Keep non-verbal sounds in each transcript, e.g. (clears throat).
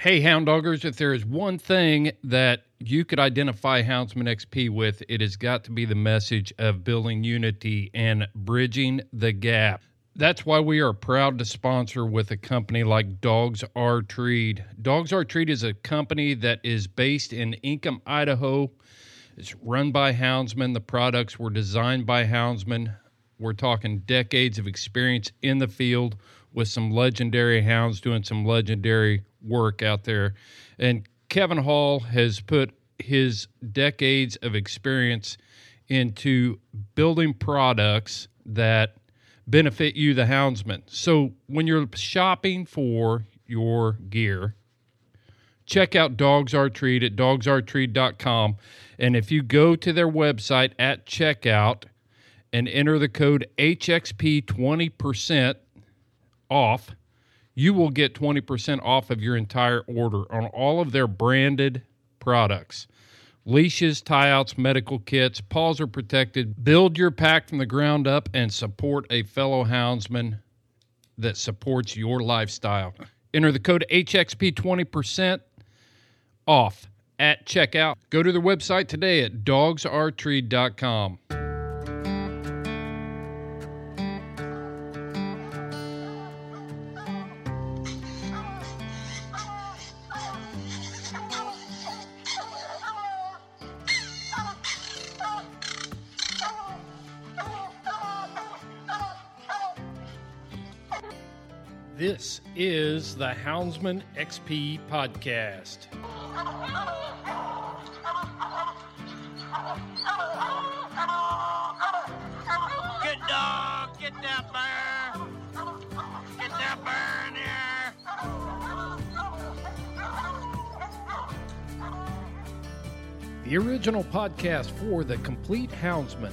Hey, Hound Doggers, if there is one thing that you could identify Houndsman XP with, it has got to be the message of building unity and bridging the gap. That's why we are proud to sponsor with a company like Dogs R Treed. Dogs R Treed is a company that is based in Ingham, Idaho. It's run by houndsmen. The products were designed by houndsmen. We're talking decades of experience in the field with some legendary hounds doing some legendary work out there. And Kevin Hall has put his decades of experience into building products that benefit you, the houndsman. So when you're shopping for your gear, check out Dogs R Treed at dogsrtreed.com. And if you go to their website at checkout and enter the code HXP 20% off, you will get 20% off of your entire order on all of their branded products. Leashes, tie outs, medical kits, paws are protected. Build your pack from the ground up and support a fellow houndsman that supports your lifestyle. Enter the code HXP 20% off at checkout. Go to their website today at dogsrtreed.com. This is the Houndsman XP podcast. Good dog, get that bear. Get that bear in here. The original podcast for the complete houndsman.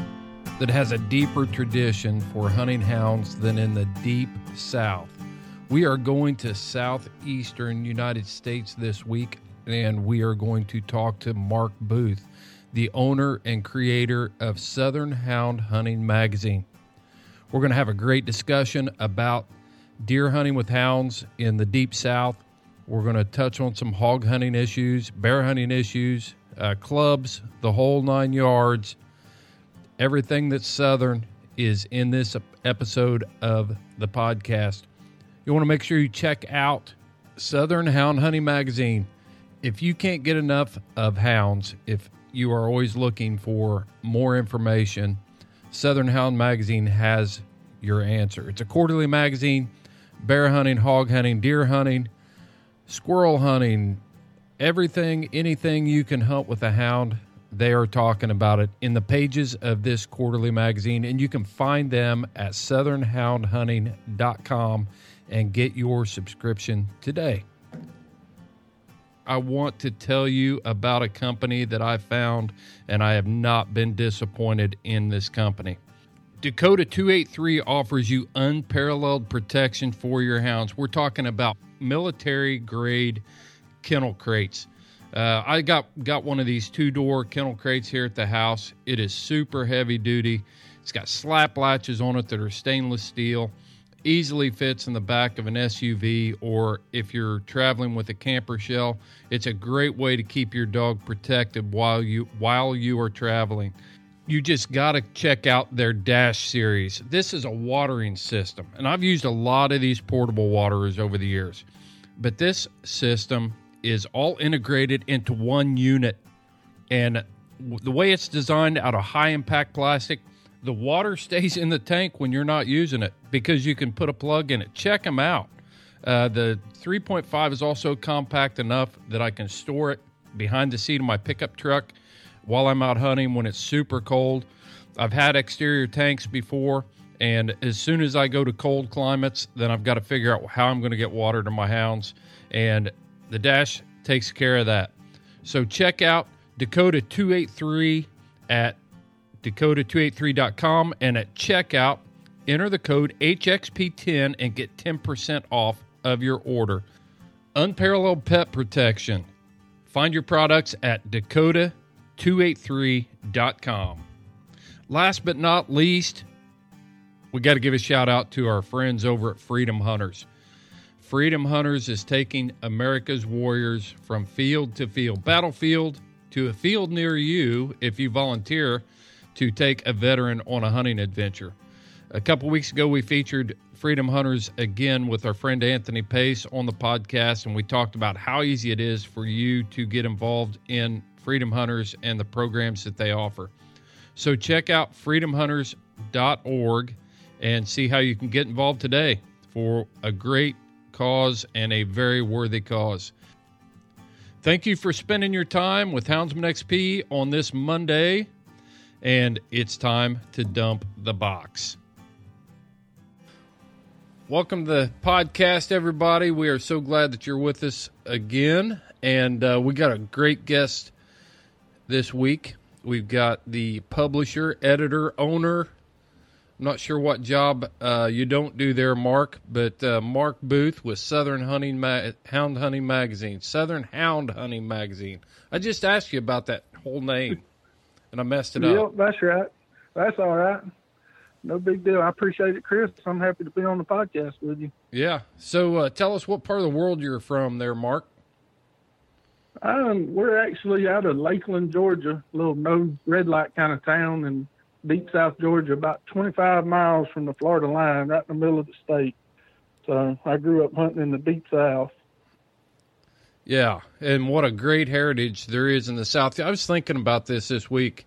that has a deeper tradition for hunting hounds than in the deep south? We are going to southeastern United States this week and we are going to talk to Mark Booth, the owner and creator of Southern Hound Hunting Magazine. We're going to have a great discussion about deer hunting with hounds in the deep south. We're going to touch on some hog hunting issues, bear hunting issues, uh, clubs, the whole nine yards. Everything that's Southern is in this episode of the podcast. You want to make sure you check out Southern Hound Hunting Magazine. If you can't get enough of hounds, if you are always looking for more information, Southern Hound Magazine has your answer. It's a quarterly magazine bear hunting, hog hunting, deer hunting, squirrel hunting, everything, anything you can hunt with a hound. They are talking about it in the pages of this quarterly magazine, and you can find them at southernhoundhunting.com and get your subscription today. I want to tell you about a company that I found, and I have not been disappointed in this company. Dakota 283 offers you unparalleled protection for your hounds. We're talking about military grade kennel crates. Uh, I got got one of these two door kennel crates here at the house. It is super heavy duty. It's got slap latches on it that are stainless steel. Easily fits in the back of an SUV, or if you're traveling with a camper shell, it's a great way to keep your dog protected while you while you are traveling. You just got to check out their Dash series. This is a watering system, and I've used a lot of these portable waterers over the years, but this system is all integrated into one unit. And the way it's designed out of high impact plastic, the water (laughs) stays in the tank when you're not using it because you can put a plug in it. Check them out. Uh, the 3.5 is also compact enough that I can store it behind the seat of my pickup truck while I'm out hunting when it's super cold. I've had exterior tanks before, and as soon as I go to cold climates, then I've got to figure out how I'm going to get water to my hounds. And the Dash takes care of that. So check out Dakota 283 at dakota283.com and at checkout, enter the code HXP10 and get 10% off of your order. Unparalleled pet protection. Find your products at dakota283.com. Last but not least, we got to give a shout out to our friends over at Freedom Hunters. Freedom Hunters is taking America's warriors from field to field, battlefield to a field near you if you volunteer to take a veteran on a hunting adventure. A couple weeks ago, we featured Freedom Hunters again with our friend Anthony Pace on the podcast, and we talked about how easy it is for you to get involved in Freedom Hunters and the programs that they offer. So check out freedomhunters.org and see how you can get involved today for a great cause and a very worthy cause. Thank you for spending your time with Houndsman XP on this Monday, and it's time to dump the box. Welcome to the podcast, everybody. We are so glad that you're with us again, and uh, we got a great guest this week. We've got the publisher, editor, owner. I'm not sure what job uh, you don't do there, Mark, but uh, Mark Booth with Southern Hunting Ma- Hound Hunting Magazine, Southern Hound Hunting Magazine. I just asked you about that whole name, and I messed it Yep, up. that's right. That's all right. No big deal. I appreciate it, Chris. I'm happy to be on the podcast with you. Yeah. So uh, tell us what part of the world you're from, there, Mark. Um, we're actually out of Lakeland, Georgia, a little no red light kind of town in deep South Georgia, about 25 miles from the Florida line, right in the middle of the state. So I grew up hunting in the deep South. Yeah, and what a great heritage there is in the South. I was thinking about this this week.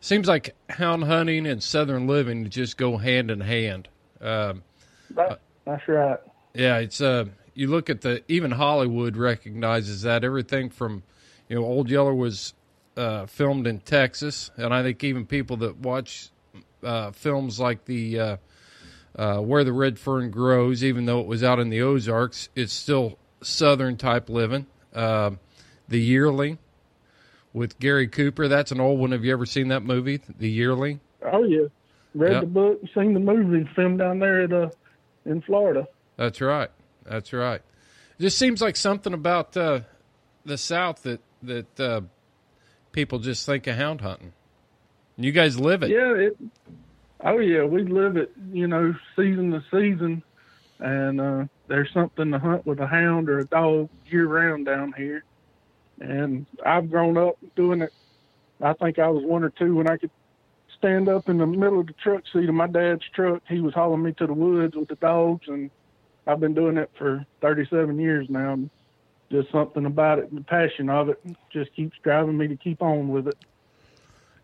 Seems like hound hunting and southern living just go hand in hand. Um, That, that's right. yeah, it's uh, you look at the even Hollywood recognizes that everything from you know Old Yeller was uh, filmed in Texas, and I think even people that watch uh, films like the uh, uh, Where the Red Fern Grows, even though it was out in the Ozarks, it's still southern type living. Uh, the Yearling with Gary Cooper, that's an old one. Have you ever seen that movie, The Yearling? Oh, yeah. Read Yep. the book, seen the movie, filmed down there at, uh, in Florida. That's right. That's right. It just seems like something about uh, the South that that uh, people just think of hound hunting. You guys live it. Yeah, it. Oh yeah, we live it. You know, season to season, and uh, there's something to hunt with a hound or a dog year round down here. And I've grown up doing it. I think I was one or two when I could stand up in the middle of the truck seat of my dad's truck. He was hauling me to the woods with the dogs, and I've been doing it for 37 years now. Just something about it, the passion of it, just keeps driving me to keep on with it.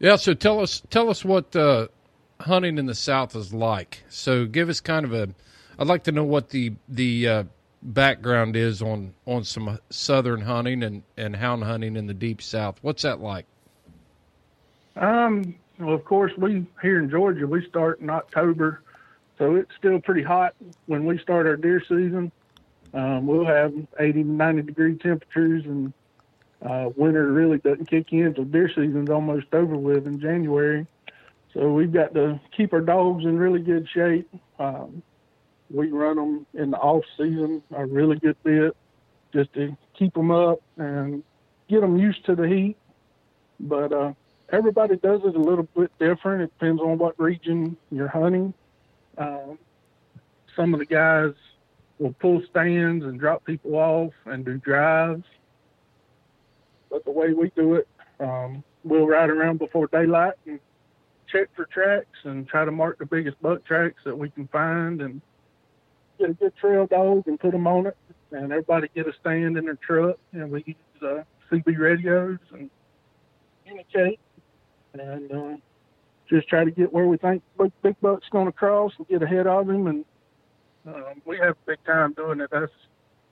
Yeah. So tell us tell us what uh, hunting in the South is like. So give us kind of a I'd like to know what the the uh, background is on on some southern hunting and and hound hunting in the deep south. What's that like? Um, well, of course, we here in Georgia, we start in October, so it's still pretty hot when we start our deer season. Um, we'll have 80 to 90 degree temperatures, and uh, winter really doesn't kick in until deer season's almost over with in January. So we've got to keep our dogs in really good shape. Um, we run them in the off season a really good bit just to keep them up and get them used to the heat. But uh, everybody does it a little bit different. It depends on what region you're hunting. Um, some of the guys will pull stands and drop people off and do drives. But the way we do it, um, we'll ride around before daylight and check for tracks and try to mark the biggest buck tracks that we can find and get a good trail dog and put them on it. And everybody get a stand in their truck and we use uh, CB radios and communicate and uh, just try to get where we think big, big buck's going to cross and get ahead of him. And um, we have a big time doing it. That's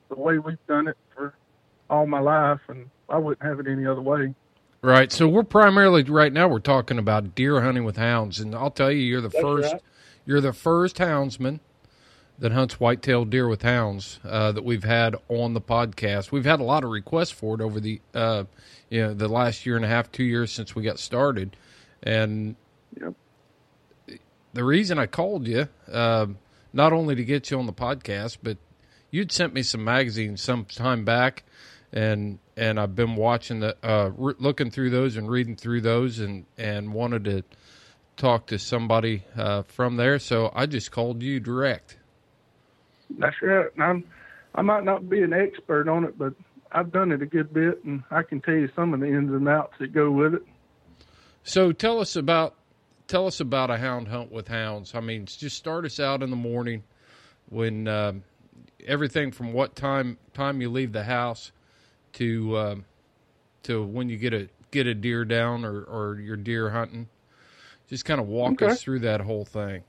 the way we've done it for all my life, and I wouldn't have it any other way. Right. So we're primarily right now we're talking about deer hunting with hounds, and I'll tell you, you're the That's first. right. You're the first houndsman that hunts white-tailed deer with hounds uh, that we've had on the podcast. We've had a lot of requests for it over the uh, you know the last year and a half, two years since we got started, and Yep. the reason I called you, uh, not only to get you on the podcast, but you'd sent me some magazines some time back, and and I've been watching the uh, re- looking through those and reading through those, and and wanted to talk to somebody uh, from there. So I just called you direct. That's right. I'm, I might not be an expert on it, but I've done it a good bit, and I can tell you some of the ins and outs that go with it. So tell us about tell us about a hound hunt with hounds. I mean, just start us out in the morning when um, everything from what time time you leave the house to um, to when you get a get a deer down or or your deer hunting. Just kind of walk Okay. us through that whole thing.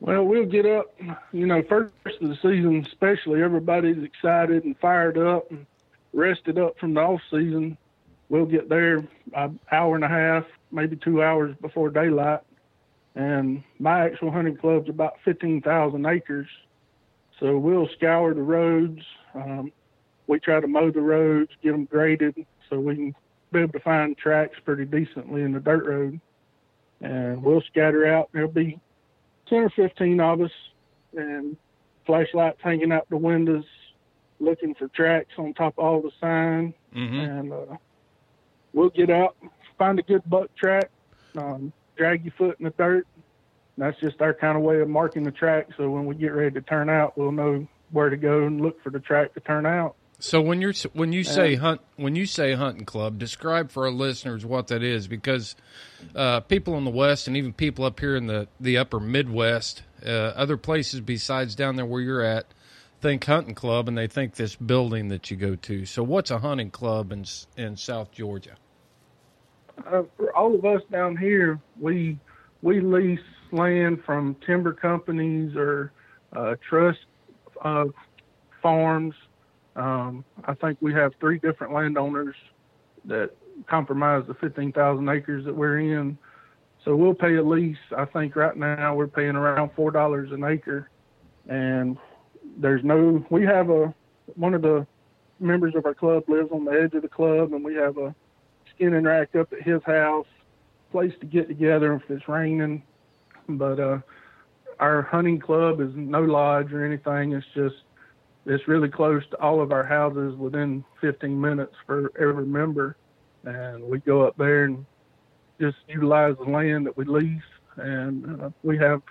Well, we'll get up, you know, first of the season, especially everybody's excited and fired up and rested up from the off season. We'll get there an hour and a half, maybe two hours before daylight. And my actual hunting club's about 15,000 acres. So we'll scour the roads. Um, we try to mow the roads, get them graded so we can be able to find tracks pretty decently in the dirt road. And we'll scatter out. There'll be 10 or 15 of us and flashlights hanging out the windows looking for tracks on top of all the sign Mm-hmm. and uh, we'll get out find a good buck track um, drag your foot in the dirt that's just our kind of way of marking the track so when we get ready to turn out we'll know where to go and look for the track to turn out So when you're when you say hunt when you say hunting club, describe for our listeners what that is because uh, people in the West and even people up here in the the upper Midwest, uh, other places besides down there where you're at, think hunting club and they think this building that you go to. So what's a hunting club in in South Georgia? Uh, for all of us down here, we we lease land from timber companies or uh, trust uh, farms. Um, I think we have three different landowners that compromise the 15,000 acres that we're in. So we'll pay a lease. I think right now we're paying around four dollars an acre, and there's no. We have a one of the members of our club lives on the edge of the club, and we have a skinning rack up at his house, place to get together if it's raining. But uh, our hunting club is no lodge or anything. It's just it's really close to all of our houses within 15 minutes for every member, and we go up there and just utilize the land that we lease. And uh, we have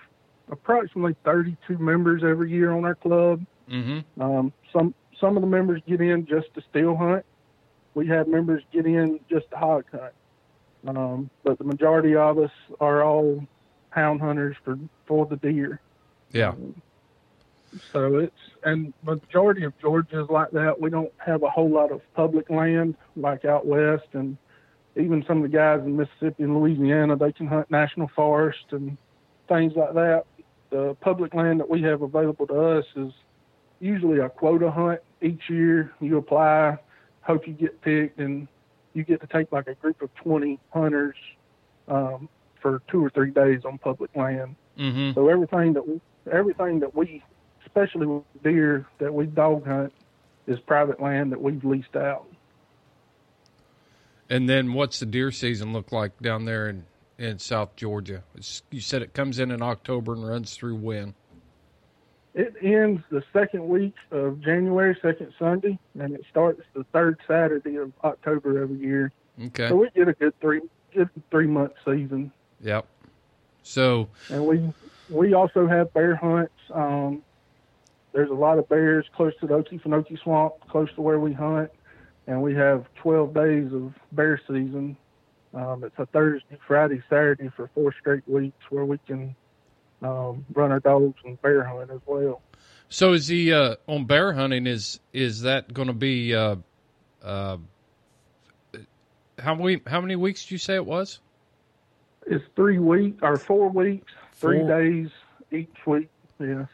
approximately 32 members every year on our club. Mm-hmm. Um, some some of the members get in just to still hunt. We have members get in just to hog hunt. Um, but the majority of us are all hound hunters for for the deer. Yeah. So it's and majority of Georgia is like that. We don't have a whole lot of public land like out west, and even some of the guys in Mississippi and Louisiana they can hunt national forest and things like that. the public land that we have available to us is usually a quota hunt each year. You apply, hope you get picked, and you get to take like a group of 20 hunters um, for two or three days on public land. Mm-hmm. So everything that we, everything that we, especially with deer that we dog hunt, is private land that we've leased out. And then what's the deer season look like down there in, in South Georgia? It's, you said it comes in in October and runs through when? It ends the second week of January, second Sunday, and it starts the third Saturday of October every year. Okay. So we get a good three, good three month season. Yep. So and we we also have bear hunts. Um, there's a lot of bears close to the Okefenokee Swamp, close to where we hunt, and we have 12 days of bear season. Um, it's a Thursday, Friday, Saturday for four straight weeks where we can um, run our dogs and bear hunt as well. So is the uh, on bear hunting? Is is that going to be uh, uh, how many how many weeks did you say it was? It's three weeks or four weeks, three days each week. Yes.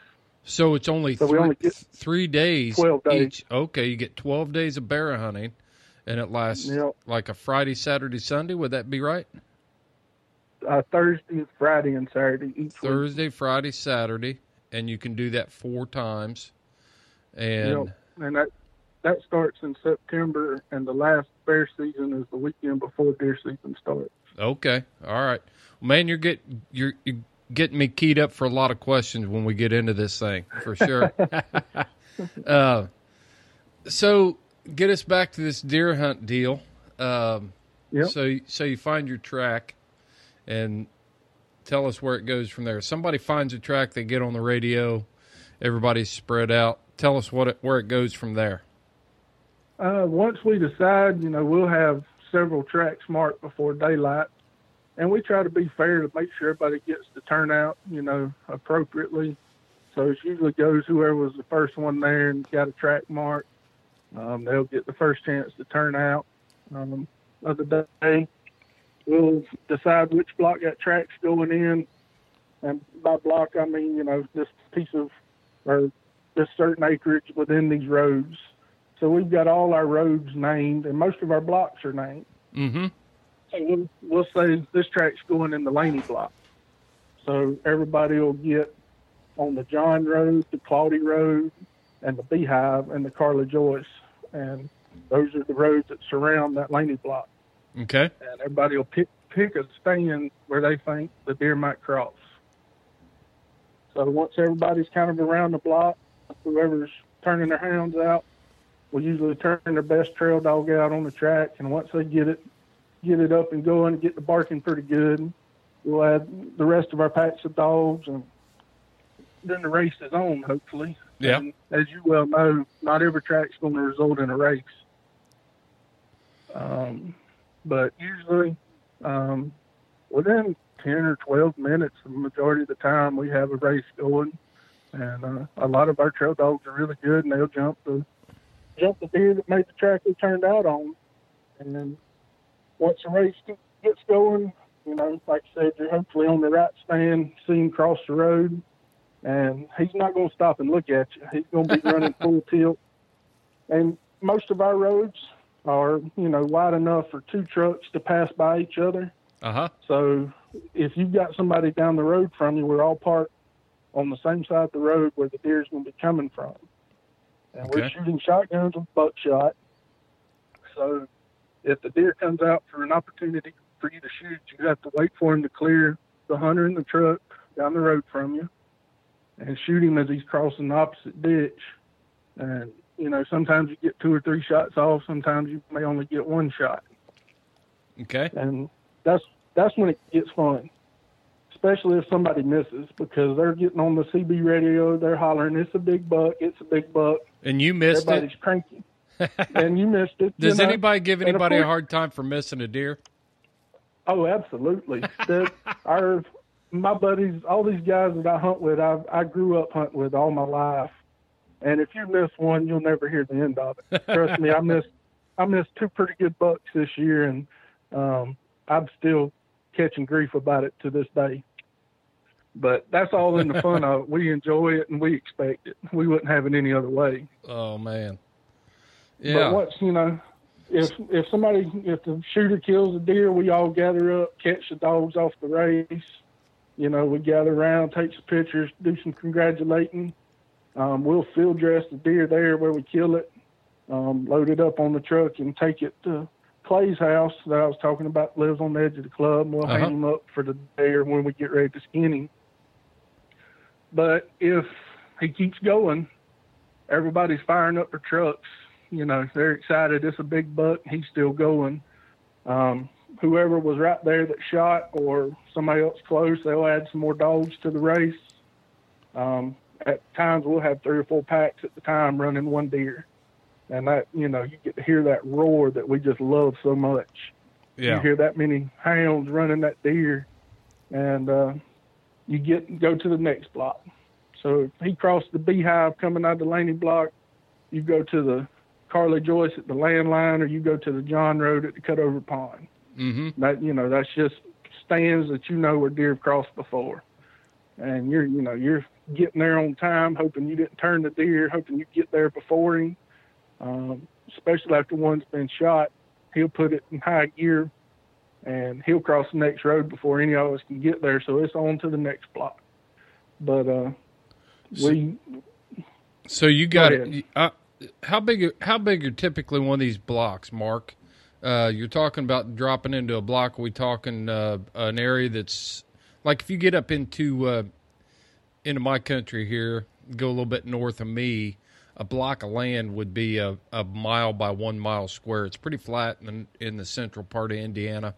So it's only So we three, only three days 12 days. each. Okay, you get twelve days of bear hunting, and it lasts Yep. like a Friday, Saturday, Sunday. Would that be right? Uh, Thursday, Friday, and Saturday each week. Thursday, Friday, Saturday, and you can do that four times. And Yep. And that that starts in September, and the last bear season is the weekend before deer season starts. okay, all right, man, you're get you're, you're getting me keyed up for a lot of questions when we get into this thing for sure. (laughs) uh, so get us back to this deer hunt deal. Um, Yep. So so you find your track, and tell us where it goes from there. Somebody finds a track, they get on the radio, everybody's spread out. Tell us what it, where it goes from there. Uh, once we decide, you know, we'll have several tracks marked before daylight, and we try to be fair to make sure everybody gets the turnout, you know, appropriately. So it usually goes whoever was the first one there and got a track marked. Um, they'll get the first chance to turn out. Um, other day, we'll decide which block that track's going in, and by block I mean you know this piece of or this certain acreage within these roads. So we've got all our roads named, and most of our blocks are named. Mm-hmm. So we'll, we'll say this track's going in the Laney block. So everybody will get on the John Road, the Claudy Road, and the Beehive, and the Carla Joyce. And those are the roads that surround that Laney block. Okay. And everybody will pick, pick a stand where they think the deer might cross. So once everybody's kind of around the block, whoever's turning their hounds out will usually turn their best trail dog out on the track. And once they get it, get it up and going, get the barking pretty good, we'll add the rest of our packs of dogs, and then the race is on. Hopefully. Yeah. And as you well know, not every track's going to result in a race. Um, but usually, um, within 10 or 12 minutes, the majority of the time, we have a race going. And uh, a lot of our trail dogs are really good, and they'll jump the jump the deer that made the track they turned out on. And then once the race gets going, you know, like I said, you're hopefully on the right stand, see him cross the road, and he's not going to stop and look at you. He's going to be (laughs) running full tilt. And most of our roads are, you know, wide enough for two trucks to pass by each other. Uh huh. So if you've got somebody down the road from you, we're all parked on the same side of the road where the deer's going to be coming from. And we're shooting shotguns with buckshot. So if the deer comes out for an opportunity for you to shoot, you have to wait for him to clear the hunter in the truck down the road from you and shoot him as he's crossing the opposite ditch. And, you know, sometimes you get two or three shots off, sometimes you may only get one shot Okay. and that's that's when it gets fun. Especially if somebody misses because they're getting on the CB radio, they're hollering, "It's a big buck! It's a big buck!" And you missed Everybody's it. cranky, (laughs) and you missed it. you Does know? anybody give anybody a hard time for missing a deer? Oh, absolutely. our my buddies, all these guys that I hunt with, I I grew up hunting with all my life, and if you miss one, you'll never hear the end of it. Trust me, I missed I missed two pretty good bucks this year, and um, I'm still catching grief about it to this day. But that's all in the fun of it. We enjoy it and we expect it. We wouldn't have it any other way. Oh man. But Yeah. once you know, if if somebody if the shooter kills a deer, we all gather up, catch the dogs off the race. You know, we gather around, take some pictures, do some congratulating. Um, we'll field dress the deer there where we kill it, um, load it up on the truck, and take it to Clay's house that I was talking about. Lives on the edge of the club. And we'll Uh-huh. hang him up for the day or when we get ready to skin him. But if he keeps going, everybody's firing up their trucks. You know, they're excited. It's a big buck. He's still going. Um, whoever was right there that shot or somebody else close, they'll add some more dogs to the race. Um, at times we'll have three or four packs at the time running one deer. And that, you know, you get to hear that roar that we just love so much. You hear that many hounds running that deer, and uh, you get go to the next block. So if he crossed the beehive coming out of the Laney block, you go to the Carly Joyce at the landline, or you go to the John Road at the Cutover Pond. Mm-hmm. That you know, that's just stands that you know where deer have crossed before, and you're you know you're getting there on time, hoping you didn't turn the deer, hoping you get there before him. Um, especially after one's been shot, he'll put it in high gear, and he'll cross the next road before any of us can get there. So it's on to the next block. But uh, we So you Go got ahead. uh, how big? How big are typically one of these blocks, Mark? Uh, you're talking about dropping into a block. Are we talking uh, an area that's like if you get up into uh, into my country here, go a little bit north of me, a block of land would be a, a mile by one mile square. It's pretty flat in in the central part of Indiana,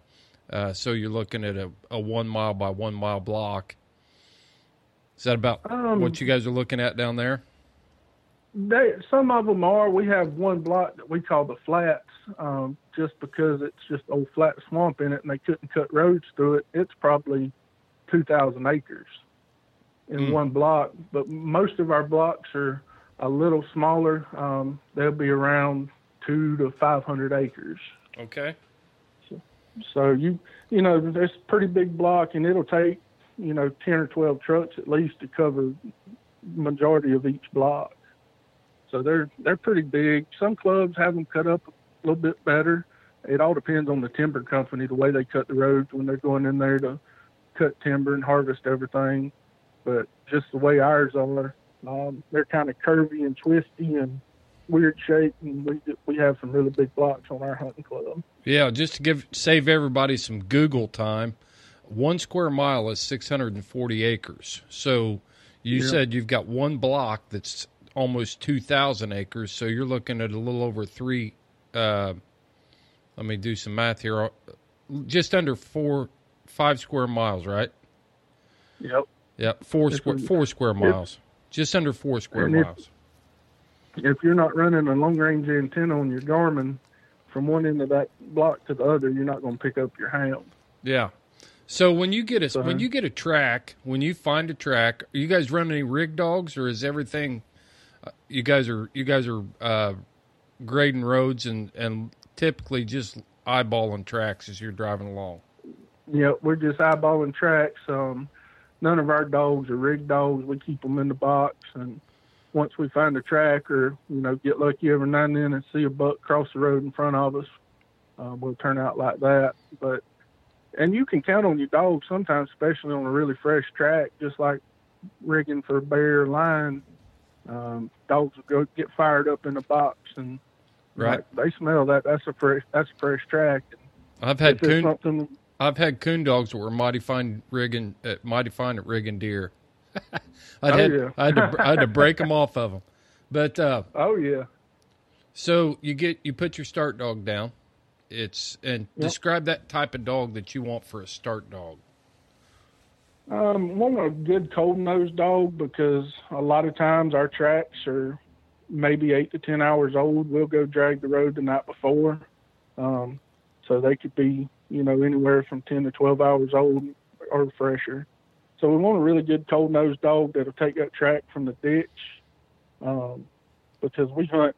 uh, so you're looking at a, a one mile by one mile block. Is that about Um, what you guys are looking at down there? They, some of them are. We have one block that we call the flats, um, just because it's just old flat swamp in it, and they couldn't cut roads through it. It's probably two thousand acres in Mm. one block, but most of our blocks are a little smaller. Um, they'll be around two to five hundred acres. Okay. So you you know it's a pretty big block, and it'll take you know ten or twelve trucks at least to cover majority of each block. So they're they're pretty big. Some clubs have them cut up a little bit better. It all depends on the timber company, the way they cut the roads when they're going in there to cut timber and harvest everything. But just the way ours are, um, they're kind of curvy and twisty and weird shape, and we we have some really big blocks on our hunting club. Yeah, just to give save everybody some Google time, one square mile is 640 acres. So you Yeah. said you've got one block that's almost 2,000 acres. So you're looking at a little over three. Uh, let me do some math here. Just under four, five square miles, right? Yep. Yep, four This square four square miles. Just under four square And if- miles. if you're not running a long range antenna on your Garmin from one end of that block to the other, you're not going to pick up your hound. Yeah. So when you get a So- when you get a track, when you find a track, are you guys running any rig dogs, or is everything? Uh, you guys are you guys are uh, grading roads and and typically just eyeballing tracks as you're driving along. Yeah, we're just eyeballing tracks. Um, none of our dogs are rig dogs. We keep them in the box, and once we find a track or you know get lucky every now and then and see a buck cross the road in front of us, uh, we'll turn out like that. But and you can count on your dog sometimes, especially on a really fresh track, just like rigging for a bear lion. Um, dogs will go get fired up in the box and Right. like, they smell that. That's a fresh. That's a fresh track. I've had coon something I've had coon dogs that were mighty fine rigging uh, mighty fine at rigging deer. (laughs) I Oh, had yeah. I had to I had to break (laughs) them off of them, but uh, Oh yeah. So you get you put your start dog down. It's and Yep. describe that type of dog that you want for a start dog. Um, want a good cold nosed dog because a lot of times our tracks are maybe eight to ten hours old. We'll go drag the road the night before, um, so they could be you know anywhere from ten to twelve hours old or fresher. So we want a really good cold nosed dog that'll take that track from the ditch, um, because we hunt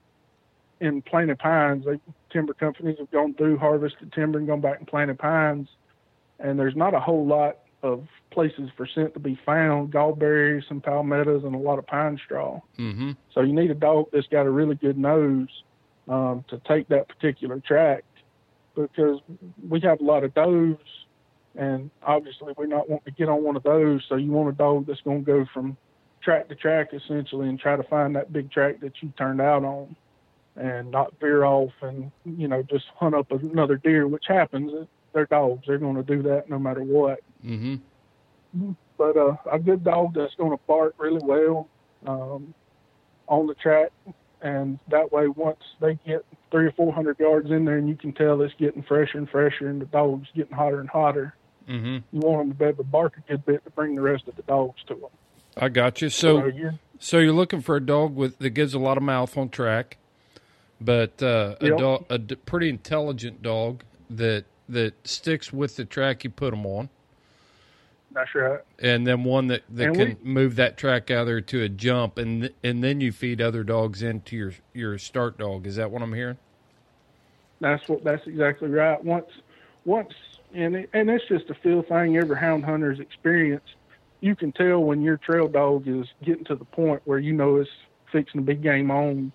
in planted pines. They, timber companies have gone through harvested timber and gone back and planted pines, and there's not a whole lot of places for scent to be found: gallberries, some palmettos, and a lot of pine straw. Mm-hmm. So you need a dog that's got a really good nose um, to take that particular tract because we have a lot of does, and obviously we're not wanting to get on one of those. So you want a dog that's going to go from track to track essentially and try to find that big track that you turned out on, and not veer off and you know just hunt up another deer, which happens. They're dogs; they're going to do that no matter what Mm-hmm. but uh, a good dog that's going to bark really well um, on the track, and that way once they get three or four hundred yards in there, and you can tell it's getting fresher and fresher, and the dog's getting hotter and hotter. Mm-hmm. You want them to be able to bark a good bit to bring the rest of the dogs to them. I got you. So, you're, so you're looking for a dog with that gives a lot of mouth on track, but uh, a Yep. dog, a d- pretty intelligent dog that that sticks with the track you put them on, that's right. and then one that, that And can move that track out there to a jump, and and then you feed other dogs into your your start dog. Is that what I'm hearing? That's what. That's exactly right. Once, once, and it, and it's just a feel thing. Every hound hunter's experience. You can tell when your trail dog is getting to the point where you know it's fixing to be game on,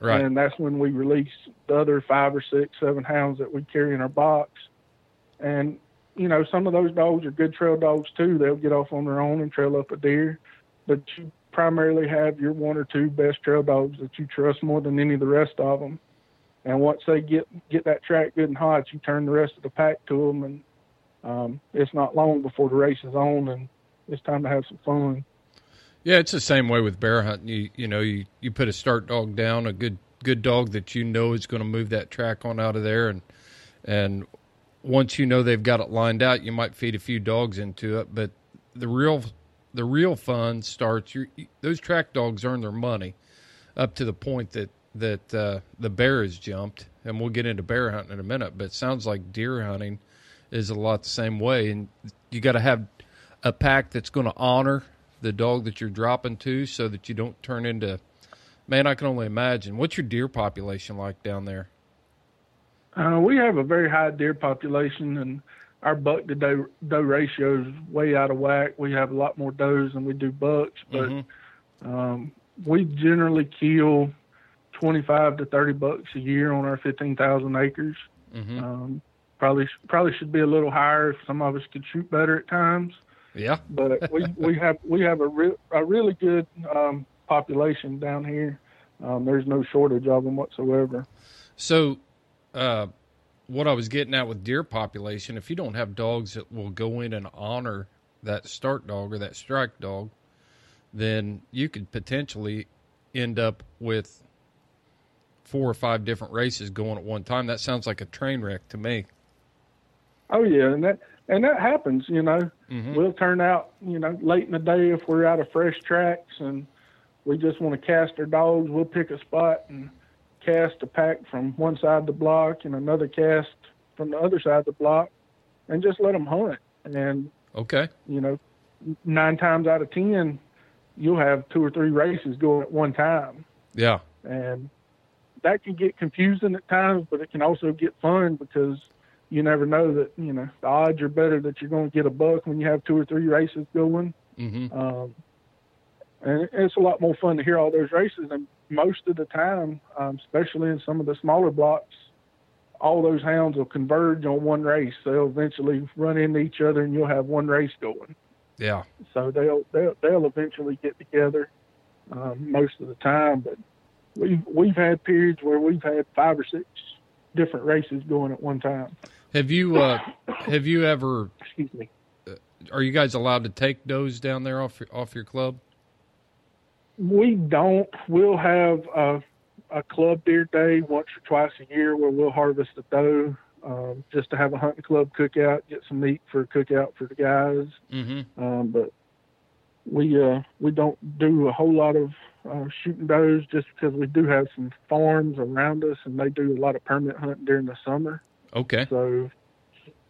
Right. and that's when we release the other five or six, seven hounds that we carry in our box. And you know, some of those dogs are good trail dogs too. They'll get off on their own and trail up a deer, but you primarily have your one or two best trail dogs that you trust more than any of the rest of them. And once they get get that track good and hot, you turn the rest of the pack to them, and um, it's not long before the race is on, and it's time to have some fun. Yeah, it's the same way with bear hunting. You you know you, you put a start dog down, a good good dog that you know is going to move that track on out of there, and and once you know they've got it lined out, you might feed a few dogs into it. But the real the real fun starts. Those track dogs earn their money up to the point that that uh, the bear has jumped, and we'll get into bear hunting in a minute. But it sounds like deer hunting is a lot the same way, and you got to have a pack that's going to honor the dog that you're dropping to, so that you don't turn into. Man, I can only imagine. What's your deer population like down there? Uh, we have a very high deer population, and our buck to doe, doe ratio is way out of whack. We have a lot more does than we do bucks, but Mhm. um, we generally kill 25 to 30 bucks a year on our 15,000 acres. Mhm. Um, probably probably should be a little higher if some of us could shoot better at times. Yeah. (laughs) But we, we have we have a re- a really good um, population down here. Um, there's no shortage of them whatsoever. So, uh, what I was getting at with deer population, if you don't have dogs that will go in and honor that start dog or that strike dog, then you could potentially end up with four or five different races going at one time. That sounds like a train wreck to me. Oh yeah, and that and that happens. You know, Mhm. we'll turn out you know late in the day if we're out of fresh tracks and we just want to cast our dogs. We'll pick a spot and cast a pack from one side of the block and another cast from the other side of the block, and just let them hunt. And Okay. you know, nine times out of ten, you'll have two or three races going at one time, Yeah. and that can get confusing at times, but it can also get fun because you never know that you know the odds are better that you're going to get a buck when you have two or three races going. hmm Um, and it's a lot more fun to hear all those races. And most of the time, um, especially in some of the smaller blocks, all those hounds will converge on one race. They'll eventually run into each other, and you'll have one race going. Yeah. So they'll they'll, they'll eventually get together um, most of the time. But we've we've had periods where we've had five or six different races going at one time. Have you uh, have you ever? Excuse me. Are you guys allowed to take does down there off off your club? We don't. We'll have a, a club deer day once or twice a year where we'll harvest a doe um, just to have a hunting club cookout, get some meat for a cookout for the guys. Mm-hmm. Um, but we uh, we don't do a whole lot of uh, shooting does just because we do have some farms around us and they do a lot of permit hunting during the summer. Okay. So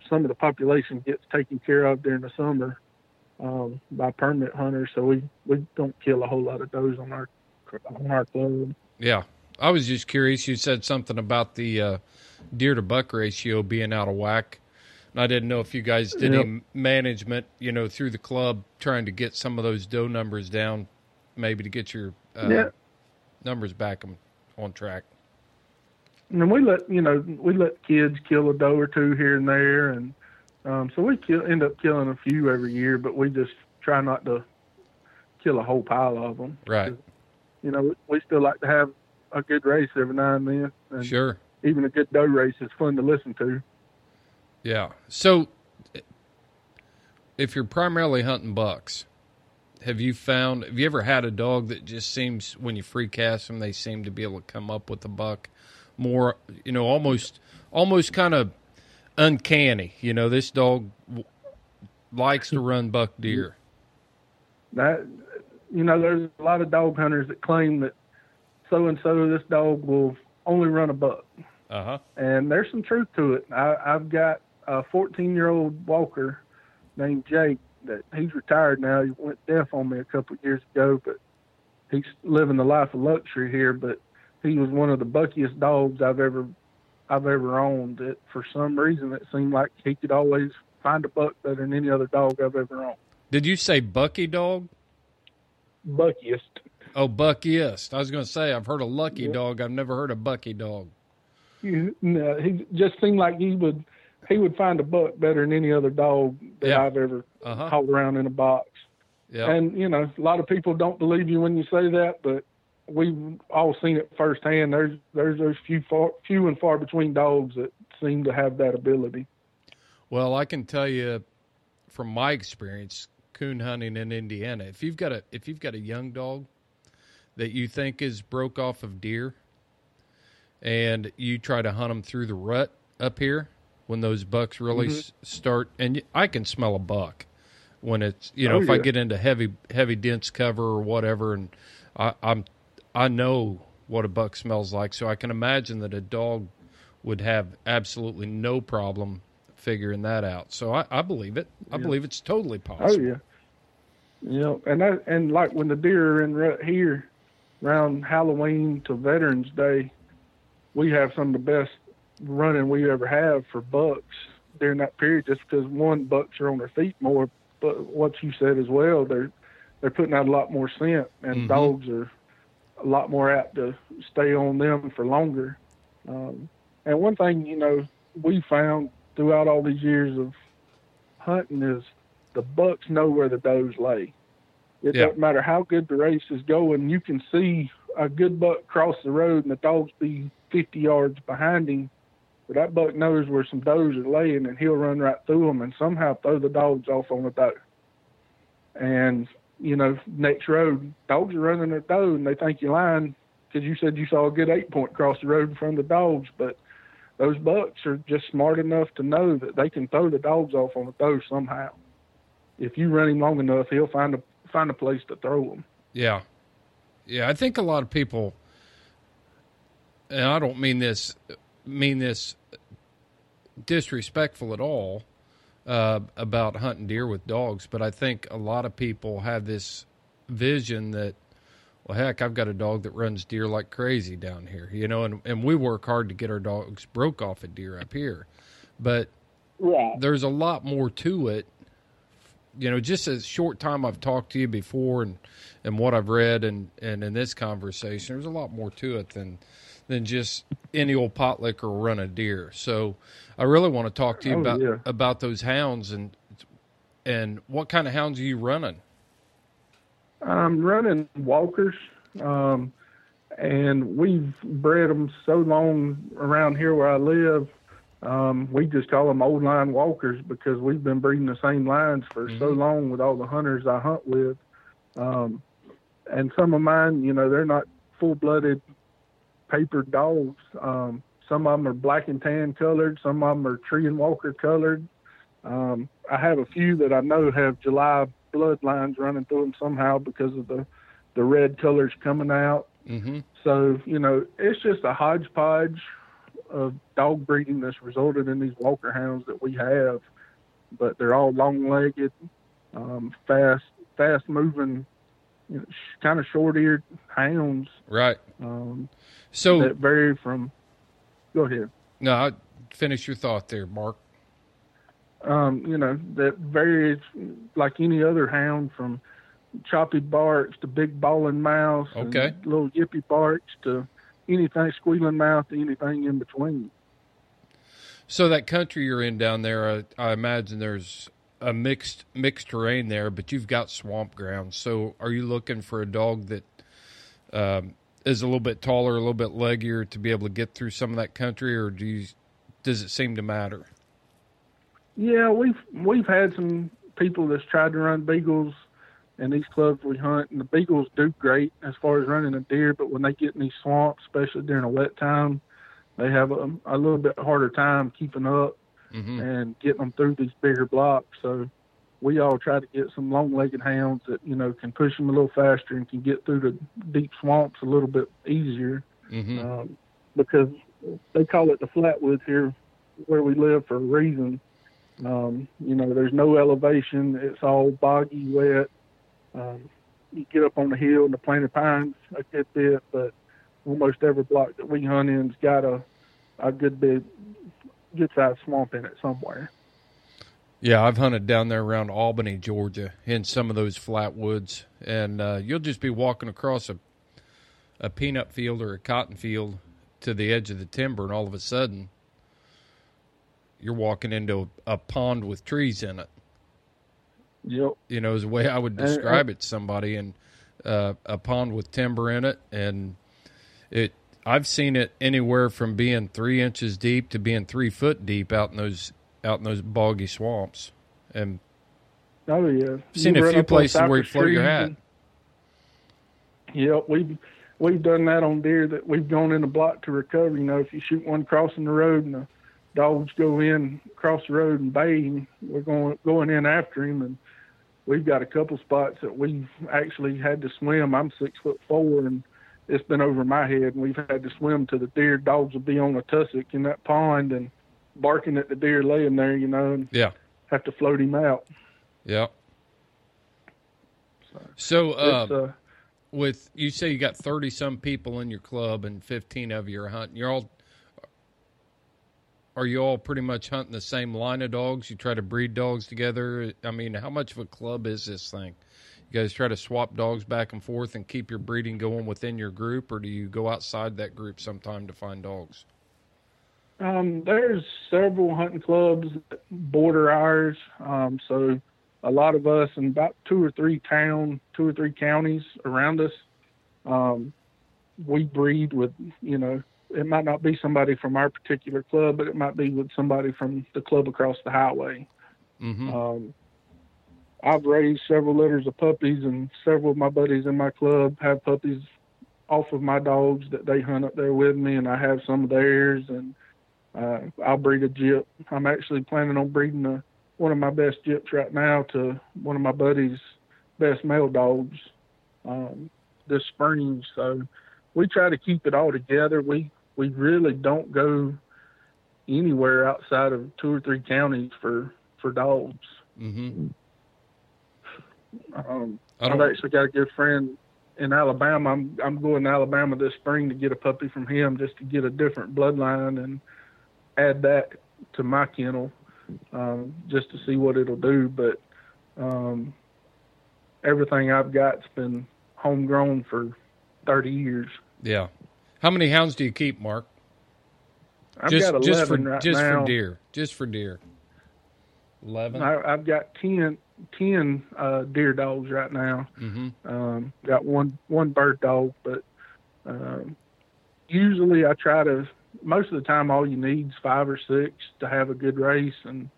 some of the population gets taken care of during the summer um, by permit hunters. So we, we don't kill a whole lot of does on our on our club. Yeah. I was just curious. You said something about the uh, deer to buck ratio being out of whack. And I didn't know if you guys did Yep. any management, you know, through the club, trying to get some of those doe numbers down, maybe to get your uh, Yeah. numbers back on, on track. and we let you know we let kids kill a doe or two here and there, and um, so we kill, end up killing a few every year. But we just try not to kill a whole pile of them. Right. You know, we still like to have a good race every now and then, and Sure. even a good doe race is fun to listen to. Yeah. So, if you're primarily hunting bucks, have you found? Have you ever had a dog that just seems when you free cast them, they seem to be able to come up with a buck more? You know, almost, almost kind of uncanny. You know, this dog w- likes to run buck deer. That you know, there's a lot of dog hunters that claim that so and so this dog will only run a buck. Uh huh. and there's some truth to it. I, I've got a 14 year old walker named Jake that he's retired now. He went deaf on me a couple of years ago, but he's living the life of luxury here. But he was one of the buckiest dogs I've ever I've ever owned. That for some reason it seemed like he could always find a buck better than any other dog I've ever owned. Did you say Bucky dog? Buckiest. Oh, Buckiest. I was going to say I've heard a Lucky Yeah. dog. I've never heard a Bucky dog. You- No, he just seemed like he would he would find a buck better than any other dog that Yeah. I've ever Uh huh. hauled around in a box. Yeah. And you know, a lot of people don't believe you when you say that, but we've all seen it firsthand. There's there's those few far, few and far between dogs that seem to have that ability. Well, I can tell you from my experience coon hunting in Indiana, if you've got a if you've got a young dog that you think is broke off of deer and you try to hunt them through the rut up here when those bucks really Mm-hmm. s- start and I can smell a buck when it's you know Oh, if I get into heavy heavy dense cover or whatever and I, I'm I know what a buck smells like so I can imagine that a dog would have absolutely no problem figuring that out. So I, I believe it. I believe it's totally possible. Oh possible. yeah, you know, and that and like when the deer are in rut here, around Halloween to Veterans Day, we have some of the best running we ever have for bucks during that period. Just because one bucks are on their feet more, but what you said as well, they're they're putting out a lot more scent, and Mhm. dogs are a lot more apt to stay on them for longer. Um, and one thing you know we found throughout all these years of hunting is the bucks know where the does lay. It Yeah. doesn't matter how good the race is going. You can see a good buck cross the road and the dogs be 50 yards behind him. But that buck knows where some does are laying and he'll run right through them and somehow throw the dogs off on the doe. And, you know, next road, dogs are running their doe and they think you're lying because you said you saw a good eight point cross the road in front of the dogs. But those bucks are just smart enough to know that they can throw the dogs off on the doe somehow. If you run him long enough, he'll find a find a place to throw them. Yeah. Yeah, I think a lot of people and I don't mean this mean this disrespectful at all uh, about hunting deer with dogs, but I think a lot of people have this vision that well heck, I've got a dog that runs deer like crazy down here, you know, and and we work hard to get our dogs broke off a deer up here. But Right. there's a lot more to it. You know, just a short time I've talked to you before and, and what I've read and, and in this conversation, there's a lot more to it than than just any old pot licker run a deer. So I really want to talk to you Oh, about yeah. about those hounds and and what kind of hounds are you running? I'm running walkers, um, and we've bred them so long around here where I live. Um, we just call them old line walkers because we've been breeding the same lines for so long with all the hunters I hunt with. Um, and some of mine, you know, they're not full blooded papered dogs. Um, some of them are black and tan colored. Some of them are Treeing Walker colored. Um, I have a few that I know have July bloodlines running through them somehow because of the the red colors coming out. Mm-hmm. So you know, it's just a hodgepodge of dog breeding that's resulted in these Walker hounds that we have. But they're all long-legged, um, fast, fast-moving, you know, sh- kind of short-eared hounds Right. um, So that vary from. Go ahead. no, I- finish your thought there, Mark. um, you know, that varies like any other hound from choppy barks to big bawling mouths, and Okay. little yippy barks to anything squealing mouth to anything in between. So that country you're in down there, I, I imagine there's a mixed mixed terrain there, but you've got swamp ground. So are you looking for a dog that um, is a little bit taller, a little bit leggier to be able to get through some of that country, or do you does it seem to matter? Yeah, we've we've had some people that's tried to run beagles in these clubs we hunt, and the beagles do great as far as running a deer. But when they get in these swamps, especially during a wet time, they have a, a little bit harder time keeping up hmm and getting them through these bigger blocks. So we all try to get some long-legged hounds that you know can push them a little faster and can get through the deep swamps a little bit easier hmm um, because they call it the flatwoods here where we live for a reason. Um, you know, there's no elevation. It's all boggy, wet. Um, you get up on the hill and the planted pines a good bit, but almost every block that we hunt in's got a a good big, good sized swamp in it somewhere. Yeah, I've hunted down there around Albany, Georgia, in some of those flat woods, and uh, you'll just be walking across a a peanut field or a cotton field to the edge of the timber, and all of a sudden, you're walking into a, a pond with trees in it. Yep. You know, is the way I would And- describe it to somebody, and uh, a pond with timber in it, and it. I've seen it anywhere from being three inches deep to being three foot deep out in those out in those boggy swamps, and Oh yeah. I've seen You a few places where you float your hat. and- Yep, we've we've done that on deer that we've gone in a block to recover. You know, if you shoot one crossing the road and the dogs go in across the road and bay, we're going going in after him, and we've got a couple spots that we've actually had to swim. I'm six foot four, and it's been over my head, and we've had to swim to the deer. Dogs will be on a tussock in that pond and barking at the deer laying there, you know, and yeah, have to float him out. yeah. So, uh, uh, with you say you got thirty some people in your club and fifteen of you are hunting. You're all are you all pretty much hunting the same line of dogs? You try to breed dogs together. I mean, how much of a club is this thing? You guys try to swap dogs back and forth and keep your breeding going within your group, or do you go outside that group sometime to find dogs? Um, there's several hunting clubs that border ours. Um, so a lot of us in about two or three town, two or three counties around us, um, we breed with, you know, it might not be somebody from our particular club, but it might be with somebody from the club across the highway. Mm-hmm. Um, I've raised several litters of puppies, and several of my buddies in my club have puppies off of my dogs that they hunt up there with me, and I have some of theirs, and uh, I'll breed a gyp. I'm actually planning on breeding a, one of my best gyps right now to one of my buddies' best male dogs um, this spring. So we try to keep it all together. We we really don't go anywhere outside of two or three counties for for dogs. Mm-hmm. Um, I've actually got a good friend in Alabama. I'm I'm going to Alabama this spring to get a puppy from him just to get a different bloodline and add that to my kennel, um, just to see what it'll do. But um, everything I've got's been homegrown for 30 years. Yeah. How many hounds do you keep, Mark? I've just got 11 just for right just now. for deer. Just for deer. Eleven. I, I've got 10, 10 uh, deer dogs right now. Mm-hmm. Um, got one one bird dog, but um, usually I try to. Most of the time, all you need is five or six to have a good race. And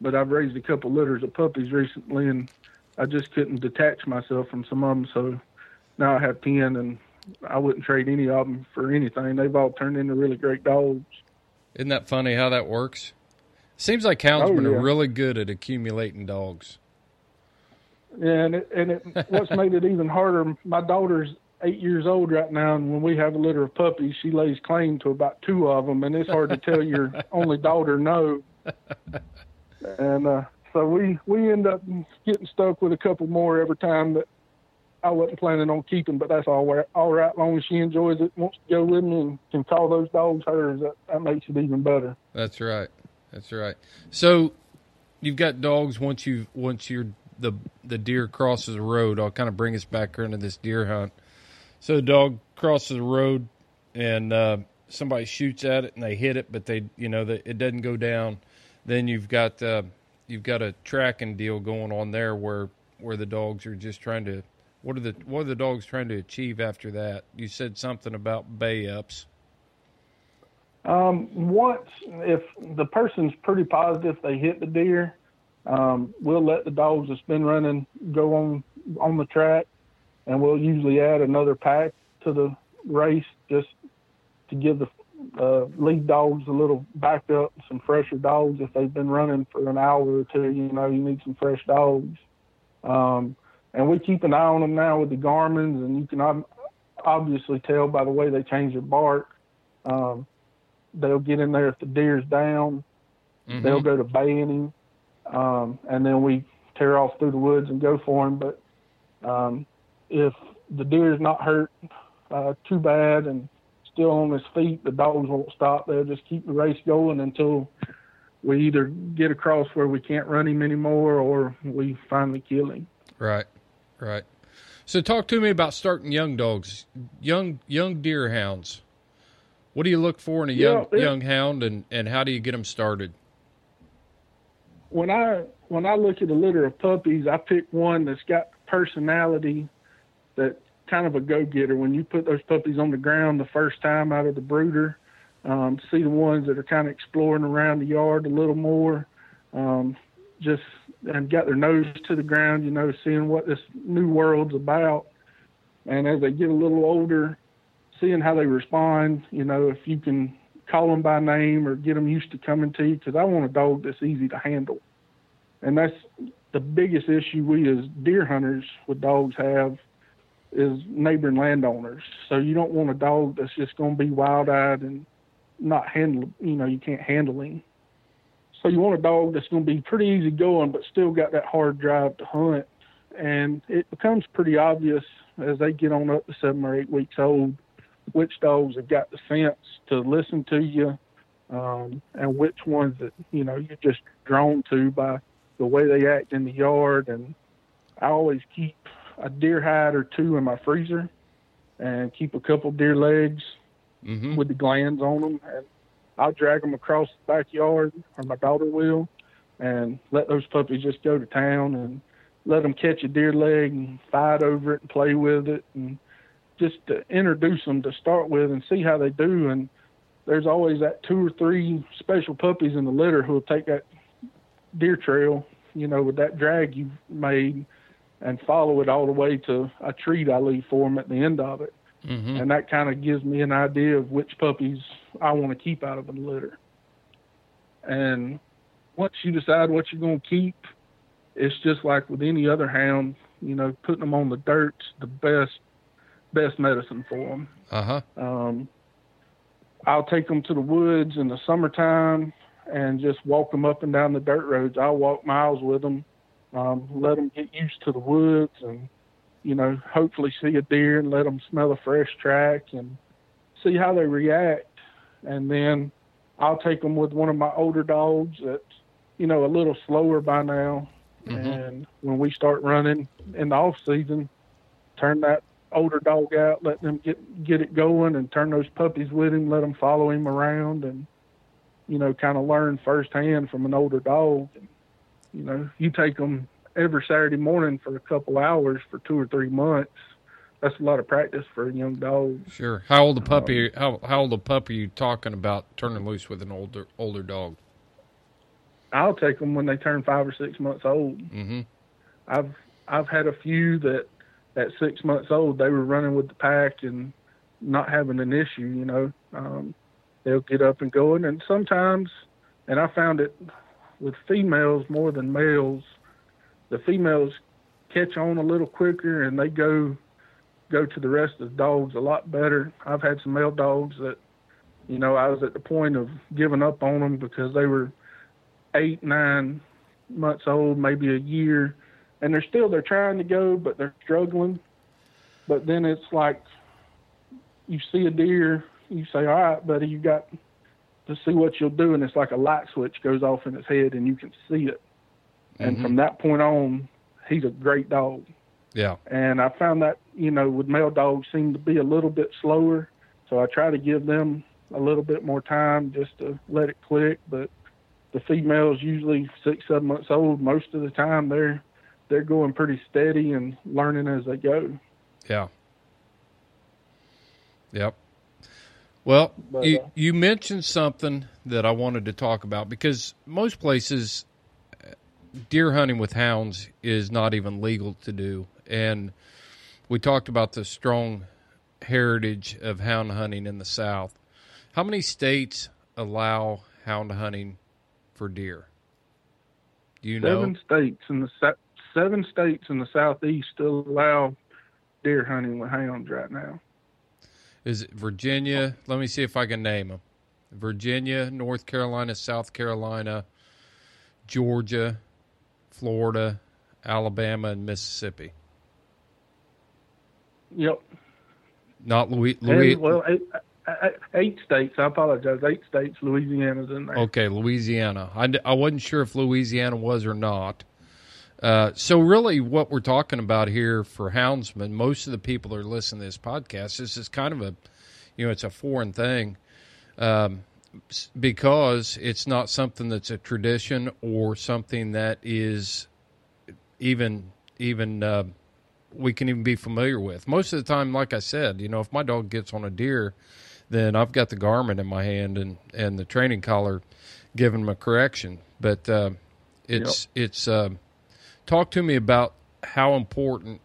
but I've raised a couple litters of puppies recently, and I just couldn't detach myself from some of them. So now I have ten, and I wouldn't trade any of them for anything. They've all turned into really great dogs. Isn't that funny how that works? Seems like houndsmen Oh, yeah. are really good at accumulating dogs. Yeah, and it, and it, what's made it even harder, my daughter's eight years old right now, and when we have a litter of puppies, she lays claim to about two of them, and it's hard to tell your (laughs) only daughter no. And uh, so we we end up getting stuck with a couple more every time that I wasn't planning on keeping, but that's all right. All right, long as she enjoys it, wants to go with me, and can call those dogs hers, that, that makes it even better. That's right. That's right. So you've got dogs once you once you're the the deer crosses the road. I'll kind of bring us back into this deer hunt. So the dog crosses the road, and uh, somebody shoots at it, and they hit it, but they you know it doesn't go down. Then you've got uh, you've got a tracking deal going on there where where the dogs are just trying to what are the what are the dogs trying to achieve after that? You said something about bay ups. Um, once, if the person's pretty positive they hit the deer, um, we'll let the dogs that's been running go on on the track, and we'll usually add another pack to the race just to give the uh, lead dogs a little backup, some fresher dogs. If they've been running for an hour or two, you know, you need some fresh dogs. Um, and we keep an eye on them now with the Garmins, and you can ob- obviously tell by the way they change their bark. Um, they'll get in there if the deer's down. Mm-hmm. They'll go to baying him, um, and then we tear off through the woods and go for him. But um, if the deer is not hurt uh, too bad and still on his feet, the dogs won't stop. They'll just keep the race going until we either get across where we can't run him anymore or we finally kill him. Right, right. So talk to me about starting young dogs, young young deer hounds. What do you look for in a young Yeah, it- young hound, and and how do you get them started? when I when I look at a litter of puppies, I pick one that's got personality, that kind of a go getter. When you put those puppies on the ground the first time out of the brooder, um, see the ones that are kind of exploring around the yard a little more, um, just and got their nose to the ground, you know, seeing what this new world's about. And as they get a little older, seeing how they respond, you know, if you can call them by name or get them used to coming to you because I want a dog that's easy to handle. And that's the biggest issue we as deer hunters with dogs have is neighboring landowners. So you don't want a dog that's just going to be wild-eyed and not handle, you know, you can't handle him. So you want a dog that's going to be pretty easy going but still got that hard drive to hunt. And it becomes pretty obvious as they get on up to seven or eight weeks old which dogs have got the sense to listen to you, um, and which ones that you know you're just drawn to by the way they act in the yard. And I always keep a deer hide or two in my freezer, and keep a couple deer legs Mm-hmm. with the glands on them, and I'll drag them across the backyard, or my daughter will, and let those puppies just go to town and let them catch a deer leg and fight over it and play with it and just to introduce them to start with and see how they do. And there's always that two or three special puppies in the litter who'll take that deer trail, you know, with that drag you've made and follow it all the way to a treat I leave for them at the end of it. Mm-hmm. And that kind of gives me an idea of which puppies I want to keep out of the litter. And once you decide what you're going to keep, it's just like with any other hound, you know, putting them on the dirt's the best best medicine for them. Uh huh. Um, I'll take them to the woods in the summertime and just walk them up and down the dirt roads. I'll walk miles with them, um, let them get used to the woods and, you know, hopefully see a deer and let them smell a fresh track and see how they react. And then I'll take them with one of my older dogs that's, you know, a little slower by now. Mhm. And when we start running in the off season, turn that older dog out, let them get get it going, and turn those puppies with him, let them follow him around, and you know, kind of learn firsthand from an older dog. And, you know, you take them every Saturday morning for a couple hours for two or three months. That's a lot of practice for a young dog. Sure. How old a puppy? How how old a puppy are you talking about turning loose with an older older dog? I'll take them when they turn five or six months old. Mm-hmm. I've I've had a few that at six months old they were running with the pack and not having an issue. You know, um, they'll get up and going, and sometimes, and I found it with females more than males. The females catch on a little quicker and they go go to the rest of the dogs a lot better. I've had some male dogs that, you know, I was at the point of giving up on them because they were eight, nine months old, maybe a year, and they're still they're trying to go, but they're struggling. But then it's like you see a deer, you say, "All right, buddy, you got to see what you'll do," and it's like a light switch goes off in his head, and you can see it. and Mhm. from that point on, he's a great dog. Yeah. And I found that you know with male dogs seem to be a little bit slower, so I try to give them a little bit more time just to let it click. But the females usually six seven months old most of the time they're they're going pretty steady and learning as they go. Yeah. Yep. Well, But, you, uh, you mentioned something that I wanted to talk about because most places, uh, deer hunting with hounds is not even legal to do. And we talked about the strong heritage of hound hunting in the South. How many states allow hound hunting for deer? Do you know? Seven states in the seven states in the southeast still allow deer hunting with hounds right now. Is it Virginia? Let me see if I can name them. Virginia, North Carolina, South Carolina, Georgia, Florida, Alabama, and Mississippi. Yep. Not Louis. And, Louis well, eight, states. I apologize. Eight states. Louisiana's in there. okay, Louisiana. I, I wasn't sure if Louisiana was or not. Uh, so really, what we're talking about here for houndsmen, most of the people that are listening to this podcast, this is kind of a, you know, it's a foreign thing. um, because it's not something that's a tradition or something that is even even uh, we can even be familiar with. Most of the time, like I said, you know, if my dog gets on a deer, then I've got the Garmin in my hand and and the training collar giving him a correction. But uh, it's it's uh, talk to me about how important.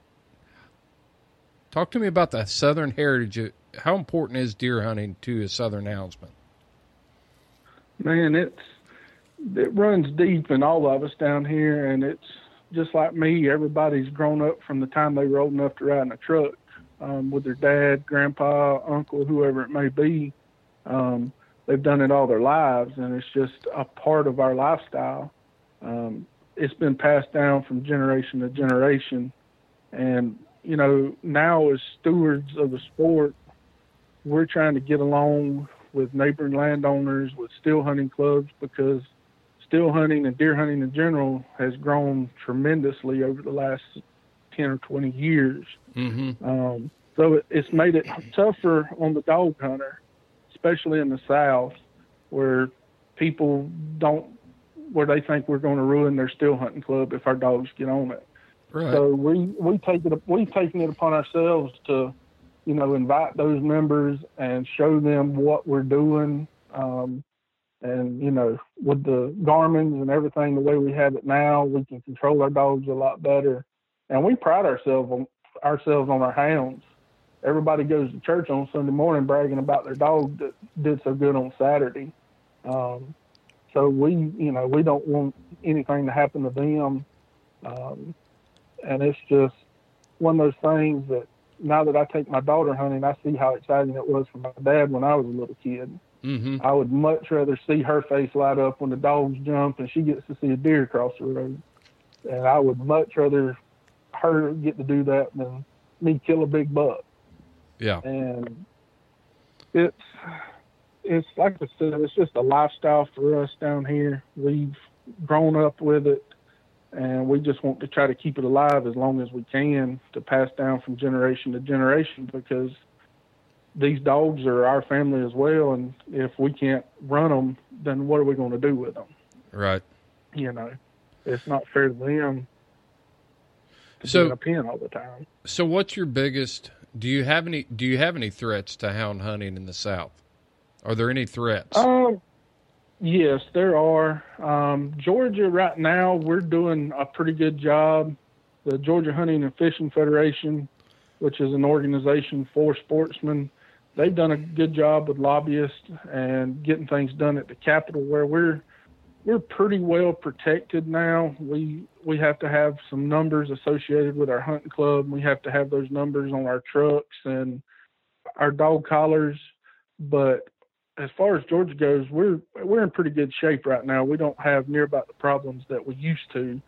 Talk to me about the southern heritage. How important is deer hunting to a southern houndsman? Man, it's it runs deep in all of us down here, and it's just like me. Everybody's grown up from the time they were old enough to ride in a truck um, with their dad, grandpa, uncle, whoever it may be. Um, they've done it all their lives, and it's just a part of our lifestyle. Um, it's been passed down from generation to generation, and you know now as stewards of the sport, we're trying to get along with neighboring landowners, with still hunting clubs, because still hunting and deer hunting in general has grown tremendously over the last 10 or 20 years. Mm-hmm. Um, so it's made it tougher on the dog hunter, especially in the South, where people don't, where they think we're going to ruin their still hunting club if our dogs get on it. Right. So we we take it we've taken it upon ourselves to, you know, invite those members and show them what we're doing. Um, and you know, with the Garmins and everything the way we have it now, we can control our dogs a lot better. And we pride ourselves on ourselves on our hounds. Everybody goes to church on Sunday morning bragging about their dog that did so good on Saturday. Um, so we, you know, we don't want anything to happen to them. Um, and it's just one of those things that now that I take my daughter hunting, I see how exciting it was for my dad when I was a little kid. mm-hmm. I would much rather see her face light up when the dogs jump and she gets to see a deer cross the road. And I would much rather her get to do that than me kill a big buck. Yeah. And it's it's like I said, it's just a lifestyle for us down here. We've grown up with it and we just want to try to keep it alive as long as we can to pass down from generation to generation because these dogs are our family as well and if we can't run them then what are we going to do with them Right. you know it's not fair to them to So- be in a pen all the time So, what's your biggest? Do you have any? Do you have any threats to hound hunting in the South? Are there any threats? Um, yes, there are. Um, Georgia right now, we're doing a pretty good job. The Georgia Hunting and Fishing Federation, which is an organization for sportsmen, they've done a good job with lobbyists and getting things done at the Capitol, where we're we're pretty well protected now. We we have to have some numbers associated with our hunting club. We have to have those numbers on our trucks and our dog collars. But as far as Georgia goes, we're we're in pretty good shape right now. We don't have near about the problems that we used to.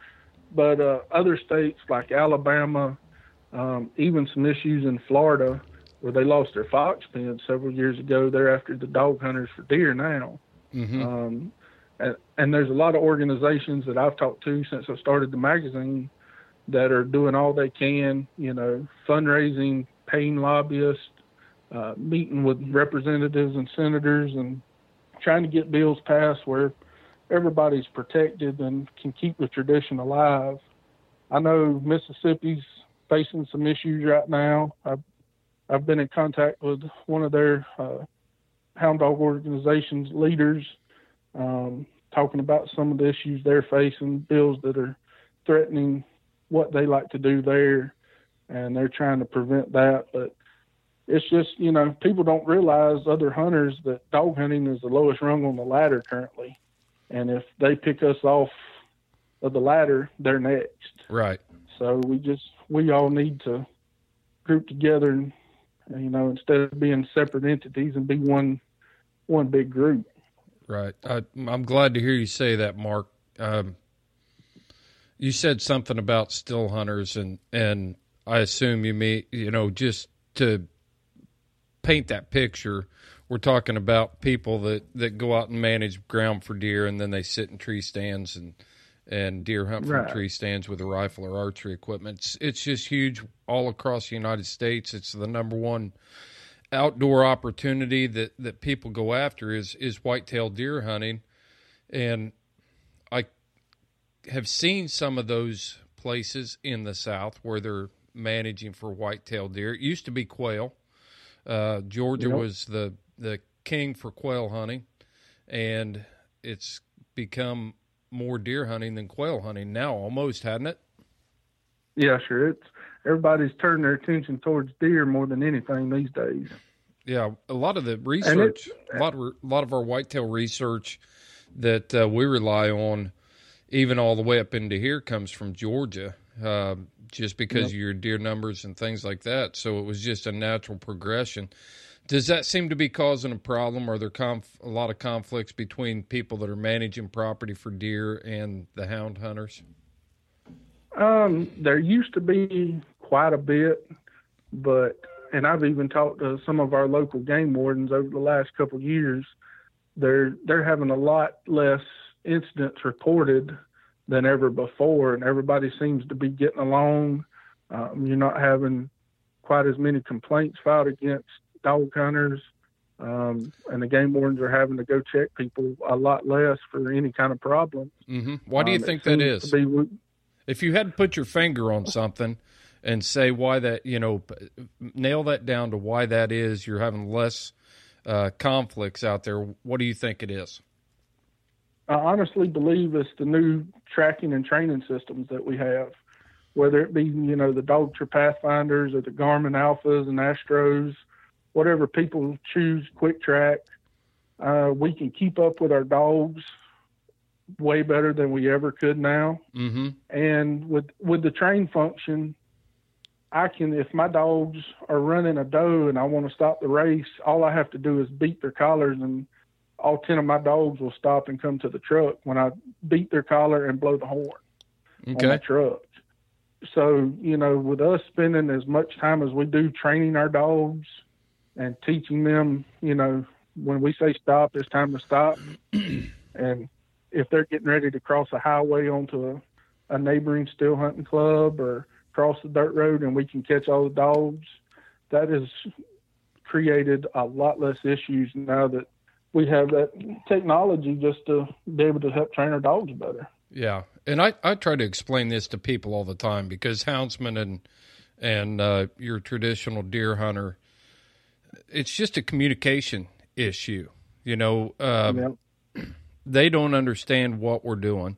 But uh, other states like Alabama, um, even some issues in Florida, where they lost their fox pen several years ago, they're after the dog hunters for deer now. mm-hmm. Um, and, and there's a lot of organizations that I've talked to since I started the magazine that are doing all they can, you know, fundraising, paying lobbyists, uh, meeting with representatives and senators, and trying to get bills passed where everybody's protected and can keep the tradition alive. I know Mississippi's facing some issues right now. I've, I've been in contact with one of their uh, hound dog organizations leaders, um, talking about some of the issues they're facing, bills that are threatening what they like to do there, and they're trying to prevent that. But it's just you know people don't realize other hunters that dog hunting is the lowest rung on the ladder currently, and if they pick us off of the ladder, they're next. Right. So we just we all need to group together and you know instead of being separate entities and be one one big group. Right. I, I'm glad to hear you say that, Mark. Um, you said something about still hunters, and and I assume you mean you know just to paint that picture. We're talking about people that, that go out and manage ground for deer, and then they sit in tree stands and and deer hunt from Right. tree stands with a rifle or archery equipment. It's, it's just huge all across the United States. It's the number one outdoor opportunity that, that people go after is is whitetail deer hunting, and I have seen some of those places in the South where they're managing for whitetail deer. It used to be quail. Uh, Georgia Yep. was the the king for quail hunting, and it's become more deer hunting than quail hunting now, almost, hadn't it? Yeah, sure. It's everybody's turning their attention towards deer more than anything these days. Yeah, a lot of the research, a lot of a lot of our whitetail research that uh, we rely on, even all the way up into here, comes from Georgia, uh, just because of your deer numbers and things like that. So it was just a natural progression. Does that seem to be causing a problem? Are there conf- a lot of conflicts between people that are managing property for deer and the hound hunters? Um, there used to be quite a bit, but and I've even talked to some of our local game wardens over the last couple of years. They're they're having a lot less incidents reported than ever before, and everybody seems to be getting along. Um, you're not having quite as many complaints filed against dog hunters, um, and the game wardens are having to go check people a lot less for any kind of problem. hmm Why do you Um, think that is? be- If you had to put your finger on something and say why that, you know, nail that down to why that is, you're having less uh, conflicts out there. What do you think it is? I honestly believe it's the new tracking and training systems that we have, whether it be you know the Dogtra Pathfinders or the Garmin Alphas and Astros, whatever people choose, Quick Track. Uh, we can keep up with our dogs way better than we ever could now. Mm-hmm. And with with the train function, I can if my dogs are running a doe and I want to stop the race, all I have to do is beat their collars and all ten of my dogs will stop and come to the truck when I beat their collar and blow the horn on the truck. So, you know, with us spending as much time as we do training our dogs and teaching them, you know, when we say stop, it's time to stop. (clears throat) and if they're getting ready to cross a highway onto a, a neighboring still hunting club or cross the dirt road and we can catch all the dogs, that has created a lot less issues now that we have that technology just to be able to help train our dogs better. Yeah, and I, I try to explain this to people all the time because houndsmen and and uh, your traditional deer hunter, it's just a communication issue. You know, um, Yep. they don't understand what we're doing.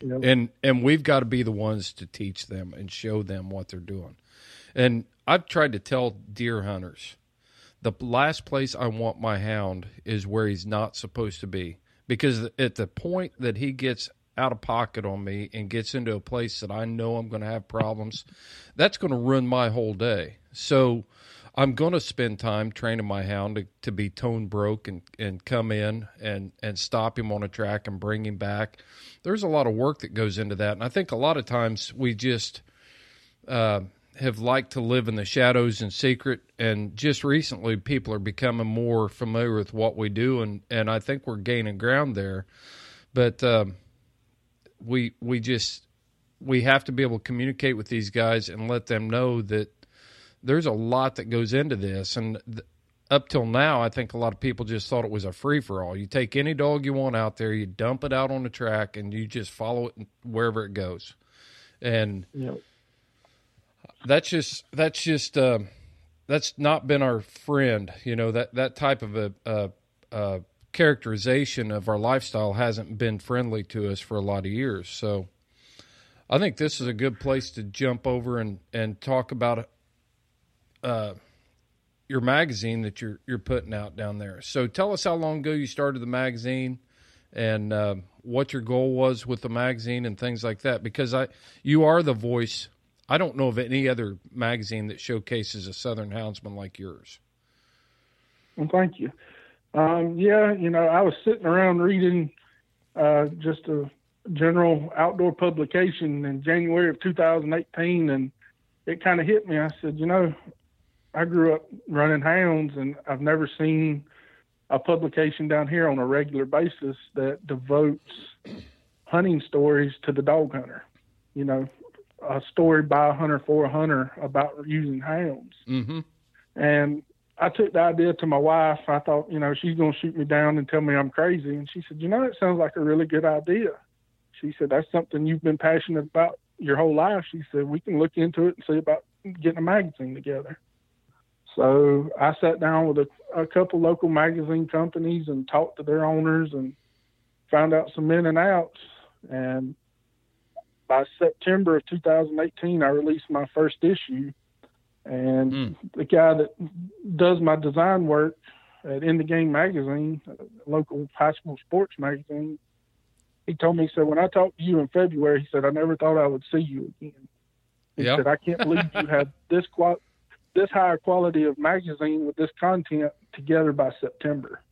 Yep. and and we've got to be the ones to teach them and show them what they're doing. And I've tried to tell deer hunters the last place I want my hound is where he's not supposed to be because at the point that he gets out of pocket on me and gets into a place that I know I'm going to have problems, that's going to ruin my whole day. So I'm going to spend time training my hound to, to be tone broke and, and come in and, and stop him on a track and bring him back. There's a lot of work that goes into that. And I think a lot of times we just uh, have liked to live in the shadows and secret, and just recently, people are becoming more familiar with what we do, and and I think we're gaining ground there. But um, we we just we have to be able to communicate with these guys and let them know that there's a lot that goes into this, and. Th- up till now, I think a lot of people just thought it was a free for all. You take any dog you want out there, you dump it out on the track, and you just follow it wherever it goes. And know, that's just that's just uh, that's not been our friend. You know that that type of a, a, a characterization of our lifestyle hasn't been friendly to us for a lot of years. So I think this is a good place to jump over and and talk about uh, your magazine that you're you're putting out down there. So tell us how long ago you started the magazine and uh, what your goal was with the magazine and things like that. Because I you are the voice. I don't know of any other magazine that showcases a Southern houndsman like yours. Well, thank you. Um, yeah, you know, I was sitting around reading uh, just a general outdoor publication in January of 2018, and it kind of hit me. I said, you know, I grew up running hounds, and I've never seen a publication down here on a regular basis that devotes hunting stories to the dog hunter. You know, a story by a hunter for a hunter about using hounds. Mm-hmm. And I took the idea to my wife. I thought, you know, she's going to shoot me down and tell me I'm crazy. And she said, you know, it sounds like a really good idea. She said, that's something you've been passionate about your whole life. She said, we can look into it and see about getting a magazine together. So I sat down with a, a couple local magazine companies and talked to their owners and found out some in and outs. And by September of 2018, I released my first issue. And Mm. the guy that does my design work at In the Game magazine, a local high school sports magazine, he told me, he said, when I talked to you in February, he said, I never thought I would see you again. He Yeah. said, I can't believe you have this qual- this higher quality of magazine with this content together by September.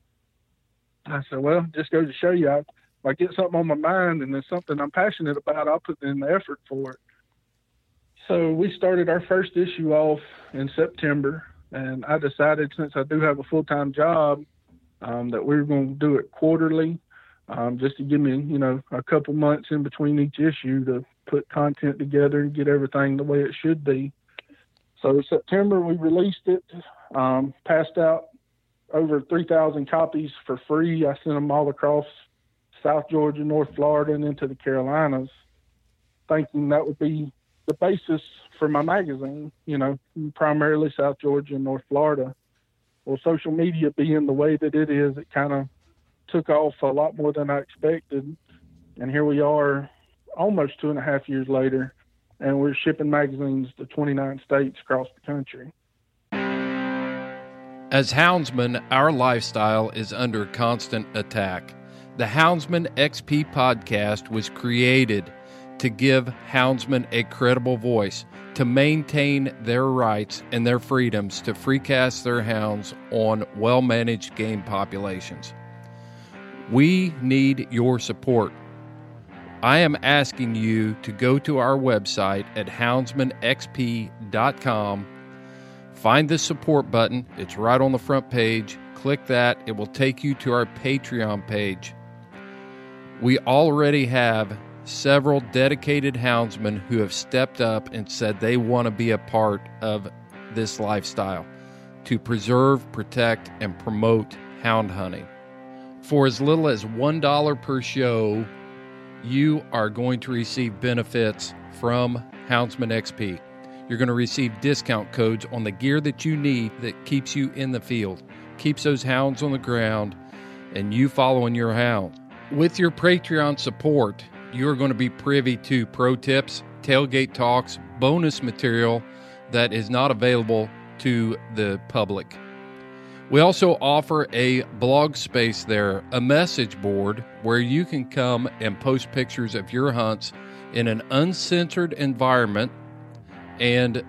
I said, well, just goes to show you, I, I get something on my mind and it's something I'm passionate about, I'll put in the effort for it. So we started our first issue off in September, and I decided since I do have a full time job um, that we were going to do it quarterly, um, just to give me, you know, a couple months in between each issue to put content together and get everything the way it should be. So September we released it, um, passed out over 3,000 copies for free. I sent them all across South Georgia, North Florida, and into the Carolinas, thinking that would be the basis for my magazine, you know, primarily South Georgia and North Florida. Well, social media being the way that it is, it kind of took off a lot more than I expected. And here we are almost two and a half years later, and we're shipping magazines to 29 states across the country. As houndsmen, our lifestyle is under constant attack. The Houndsman XP podcast was created to give houndsmen a credible voice, to maintain their rights and their freedoms to freecast their hounds on well managed game populations. We need your support. I am asking you to go to our website at houndsmanxp.com Find the support button, it's right on the front page. Click that, it will take you to our Patreon page. We already have several dedicated houndsmen who have stepped up and said they want to be a part of this lifestyle to preserve, protect, and promote hound hunting. For as little as $1 per show, you are going to receive benefits from Houndsman XP. You're going to receive discount codes on the gear that you need that keeps you in the field, keeps those hounds on the ground, and you following your hound. With your Patreon support, you are going to be privy to pro tips, tailgate talks, bonus material that is not available to the public. We also offer a blog space there, a message board where you can come and post pictures of your hunts in an uncensored environment and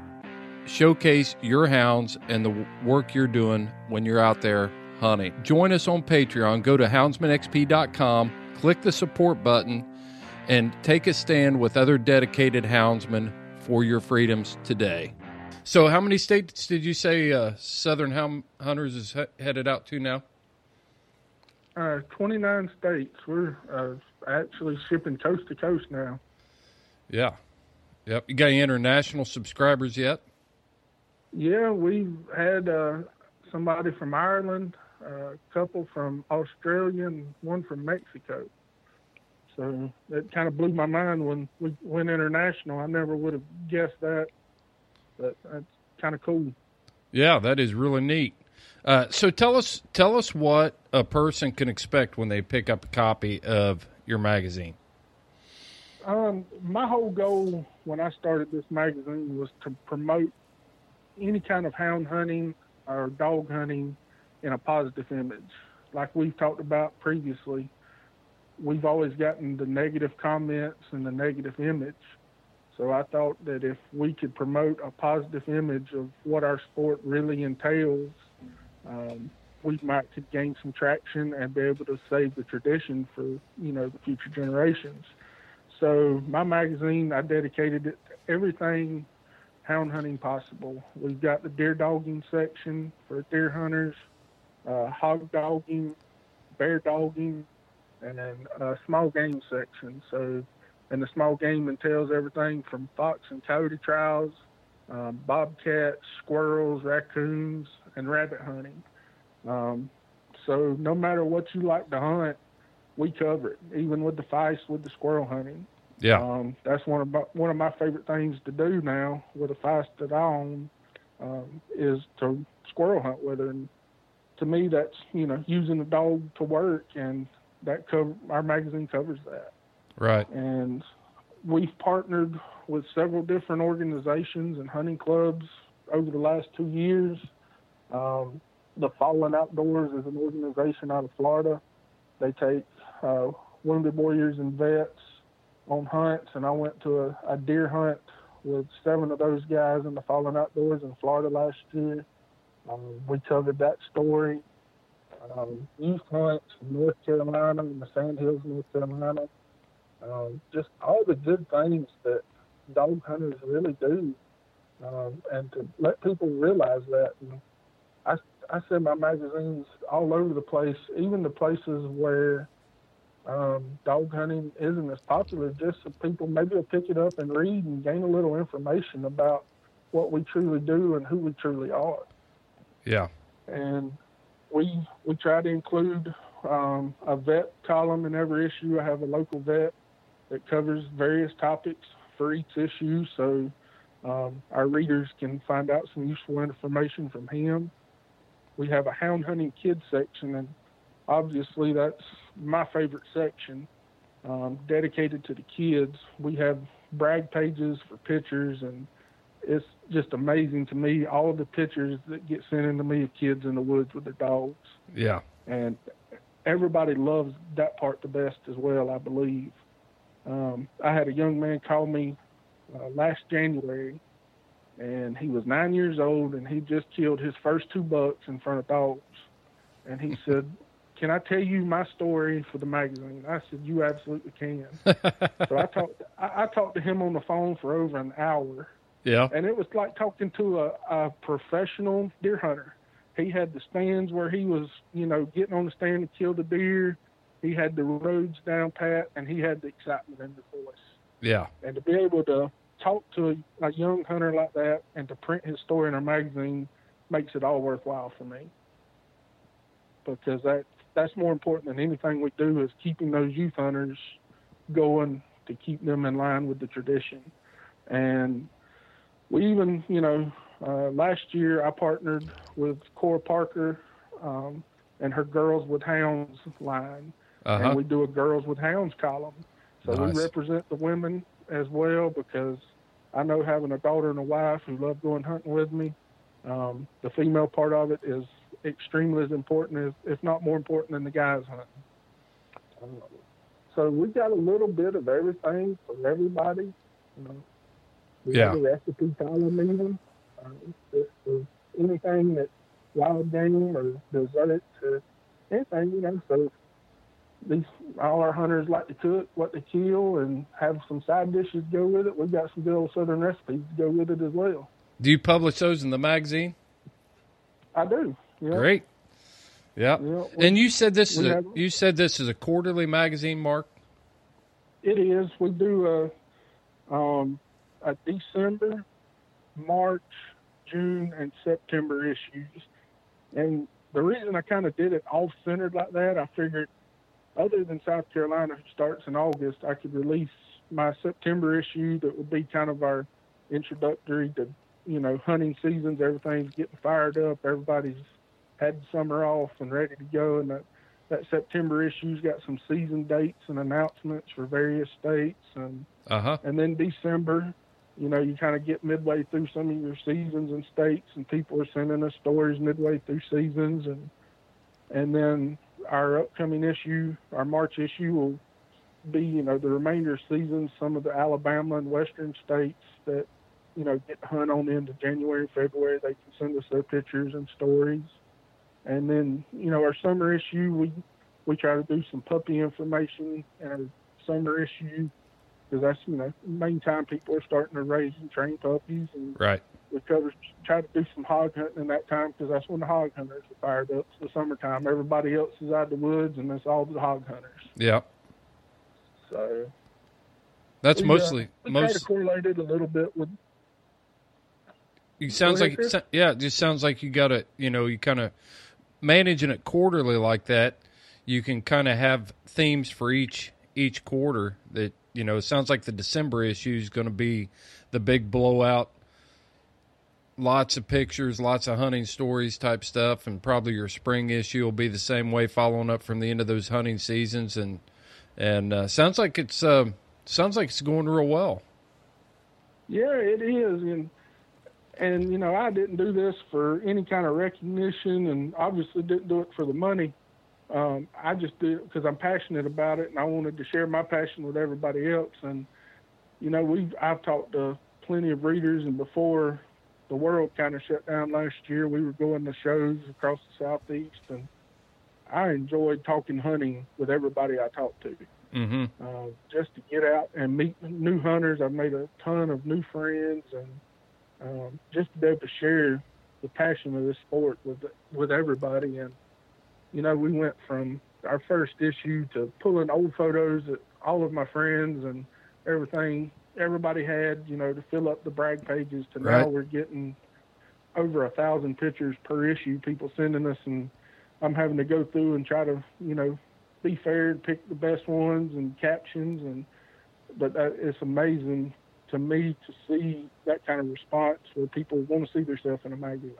showcase your hounds and the work you're doing when you're out there hunting. Join us on Patreon. Go to houndsmanxp.com, click the support button, and take a stand with other dedicated houndsmen for your freedoms today. So, how many states did you say uh, Southern Hound Hunters is he- headed out to now? Uh, 29 states. We're uh, actually shipping coast to coast now. Yeah. Yep. You got any international subscribers yet? Yeah, we've had uh, somebody from Ireland, a couple from Australia, and one from Mexico. So it kind of blew my mind when we went international. I never would have guessed that, but that's kind of cool. Yeah, that is really neat. Uh, so tell us tell us what a person can expect when they pick up a copy of your magazine. Um, my whole goal when I started this magazine was to promote any kind of hound hunting or dog hunting in a positive image. Like we've talked about previously, we've always gotten the negative comments and the negative image. So I thought that if we could promote a positive image of what our sport really entails, um, we might could gain some traction and be able to save the tradition for you know the future generations. So my magazine, I dedicated it to everything hound hunting possible. We've got the deer dogging section for deer hunters, uh, hog dogging, bear dogging, and then a small game section. So, and the small game entails everything from fox and coyote trials, um, bobcats, squirrels, raccoons, and rabbit hunting. Um, so no matter what you like to hunt, we cover it, even with the feist with the squirrel hunting. Yeah. Um, that's one of my, one of my favorite things to do now with a feist that I own um, is to squirrel hunt with her. And to me, that's you know using the dog to work, and that cover our magazine covers that. Right. And we've partnered with several different organizations and hunting clubs over the last two years. Um, the Fallen Outdoors is an organization out of Florida. They take uh, wounded warriors and vets on hunts, and I went to a, a deer hunt with seven of those guys in the Fallen Outdoors in Florida last year. Um, we covered that story. Um, hunts in North Carolina in the Sandhills, North Carolina. Um, just all the good things that dog hunters really do, um, and to let people realize that. And I, I send my magazines all over the place, even the places where um, dog hunting isn't as popular, just so people maybe will pick it up and read and gain a little information about what we truly do and who we truly are. Yeah. And we we try to include um, a vet column in every issue. I have a local vet that covers various topics for each issue, so um, our readers can find out some useful information from him. We have a hound hunting kids section, and obviously that's my favorite section, um, dedicated to the kids. We have brag pages for pictures, and it's just amazing to me all the pictures that get sent into me of kids in the woods with their dogs, Yeah. and everybody loves that part the best as well, I believe. Um, I had a young man call me uh, last January, and he was nine years old, and he just killed his first two bucks in front of dogs, and he (laughs) said can I tell you my story for the magazine? I said, you absolutely can. (laughs) so I talked, I, I talked to him on the phone for over an hour, Yeah. and it was like talking to a, a professional deer hunter. He had the stands where he was, you know, getting on the stand to kill the deer. He had the roads down pat, and he had the excitement in the voice. Yeah. And to be able to talk to a, a young hunter like that and to print his story in a magazine makes it all worthwhile for me. Because that that's more important than anything we do is keeping those youth hunters going to keep them in line with the tradition. And we even, you know, uh, last year I partnered with Cora Parker um, and her Girls with Hounds line, Uh-huh. and we do a Girls with Hounds column. So Nice. we represent the women as well because I know having a daughter and a wife who love going hunting with me, um, the female part of it is extremely as important, as, if not more important than the guys hunting. Um, so we got a little bit of everything for everybody. You know, we Yeah. have a recipe column even. There's anything that wild game or dessert or anything, you know, so these all our hunters like to cook what they kill and have some side dishes to go with it. We've got some good old southern recipes to go with it as well. Do you publish those in the magazine? I do. Yeah. Great. Yeah. Yeah, we- and you said this is a, have- you said this is a quarterly magazine, Mark. It is. We do a, um, a December, March, June, and September issues. And the reason I kind of did it all centered like that, I figured other than South Carolina, who starts in August, I could release my September issue that would be kind of our introductory to, you know, hunting seasons. Everything's getting fired up. Everybody's had summer off and ready to go. And that, that September issue's got some season dates and announcements for various states. And Uh huh. and then December, you know, you kind of get midway through some of your seasons and states, and people are sending us stories midway through seasons, and and then our upcoming issue, our March issue, will be you know the remainder of seasons, some of the Alabama and Western states that you know get hunt on into January, February. They can send us their pictures and stories, and then you know our summer issue, we we try to do some puppy information in our summer issue because that's you know the main time people are starting to raise and train puppies, and Right. we cover try to do some hog hunting in that time because that's when the hog hunters are fired up. It's the summertime. Everybody else is out of the woods, and it's all the hog hunters. Yeah. So That's we, uh, mostly we try to most. correlate it a little bit with It sounds like yeah. It just sounds like you got to you know you kind of managing it quarterly like that. You can kind of have themes for each each quarter. That you know it sounds like the December issue is going to be the big blowout. Lots of pictures, lots of hunting stories type stuff, and probably your spring issue will be the same way, following up from the end of those hunting seasons. And and uh, sounds like it's uh, sounds like it's going real well. Yeah, it is, and and you know I didn't do this for any kind of recognition, and obviously didn't do it for the money. Um, I just did it because I'm passionate about it, and I wanted to share my passion with everybody else. And you know, we have I've talked to plenty of readers, and before the world kind of shut down last year, we were going to shows across the southeast, and I enjoyed talking hunting with everybody I talked to Mm-hmm. uh, just to get out and meet new hunters. I've made a ton of new friends, and um, just to be able to share the passion of this sport with with everybody. And you know, we went from our first issue to pulling old photos that all of my friends and everything everybody had, you know, to fill up the brag pages. To now we're getting over a thousand pictures per issue. People sending us, and I'm having to go through and try to, you know, be fair and pick the best ones and captions and but that, it's amazing to me to see that kind of response where people want to see themselves in a magazine.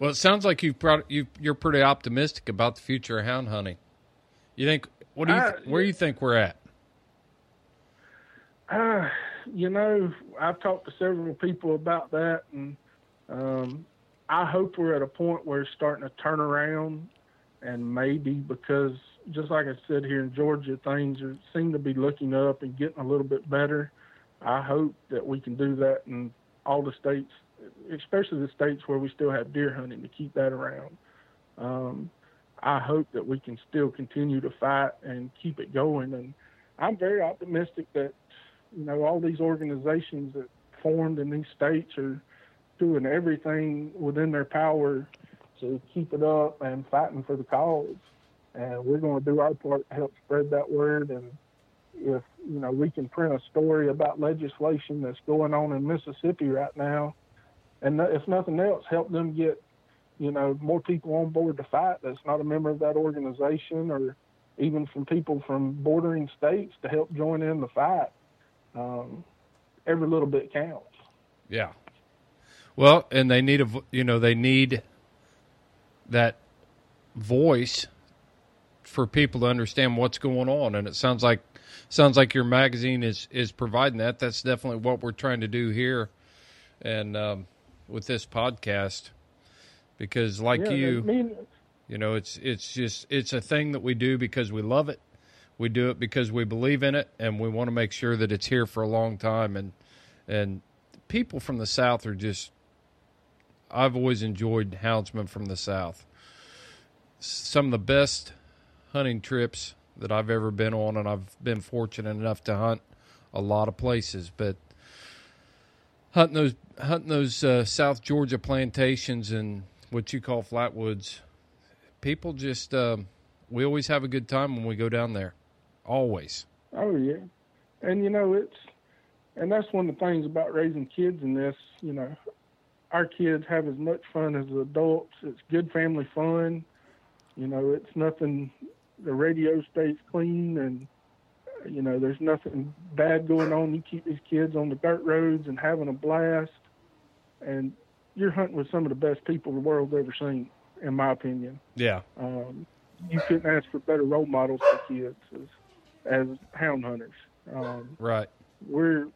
Well, it sounds like you've brought, you you're pretty optimistic about the future of hound hunting. You think what do you Uh, where do you think we're at? Uh, you know, I've talked to several people about that, and um, I hope we're at a point where it's starting to turn around, and maybe because just like I said here in Georgia, things are seem to be looking up and getting a little bit better. I hope that we can do that in all the states, especially the states where we still have deer hunting to keep that around. Um, I hope that we can still continue to fight and keep it going, and I'm very optimistic that you know, all these organizations that formed in these states are doing everything within their power to keep it up and fighting for the cause. And we're going to do our part to help spread that word. And if, you know, we can print a story about legislation that's going on in Mississippi right now, and if nothing else, help them get, you know, more people on board to fight that's not a member of that organization or even from people from bordering states to help join in the fight um, every little bit counts. Yeah. Well, and they need a you know they need that voice for people to understand what's going on, and it sounds like sounds like your magazine is is providing that. That's definitely what we're trying to do here, and um, with this podcast, because like yeah, you, I mean, You know, it's it's just it's a thing that we do because we love it. We do it because we believe in it, and we want to make sure that it's here for a long time. And and people from the South are just. I've always enjoyed houndsmen from the South. Some of the best hunting trips that I've ever been on, and I've been fortunate enough to hunt a lot of places. But hunting those hunting those uh, South Georgia plantations and what you call flatwoods. People just um, we always have a good time when we go down there. Always. Oh yeah, and you know it's, and that's one of the things about raising kids in this. You know, our kids have as much fun as adults. It's good family fun. You know, it's nothing. The radio stays clean, and you know, there's nothing bad going on. You keep these kids on the dirt roads and having a blast, and you're hunting with some of the best people the world's ever seen, in my opinion. Yeah. Um, you couldn't ask for better role models for kids as, as hound hunters. Um, Right. we're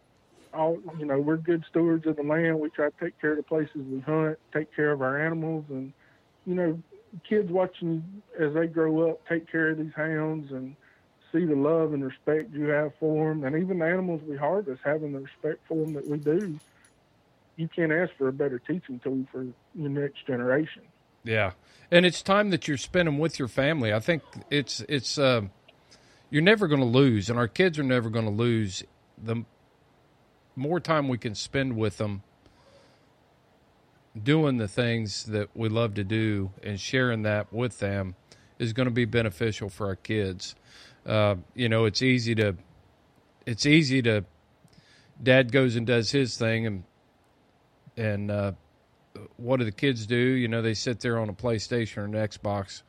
all you know we're good stewards of the land we try to take care of the places we hunt take care of our animals and you know kids watching as they grow up take care of these hounds and see the love and respect you have for them and even the animals we harvest having the respect for them that we do you can't ask for a better teaching tool for your next generation Yeah, and it's time that you're spending with your family. I think it's it's uh, you're never going to lose, and our kids are never going to lose. The more time we can spend with them, doing the things that we love to do, and sharing that with them, is going to be beneficial for our kids. Uh, you know, it's easy to it's easy to dad goes and does his thing and and uh, what do the kids do? You know, they sit there on a PlayStation or an Xbox,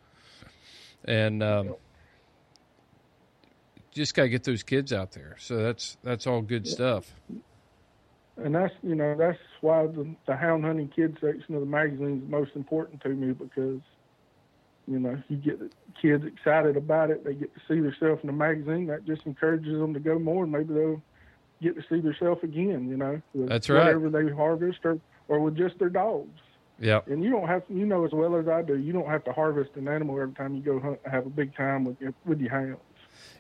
and um, just got to get those kids out there. So that's that's all good stuff. and that's you know that's why the, the hound hunting kids section of the magazine is most important to me because you know you get kids excited about it they get to see themselves in the magazine that just encourages them to go more and maybe they'll get to see themselves again you know with That's right. whatever they harvest or or with just their dogs. Yeah, and you don't have you know as well as I do you don't have to harvest an animal every time you go hunt and have a big time with your with your hounds.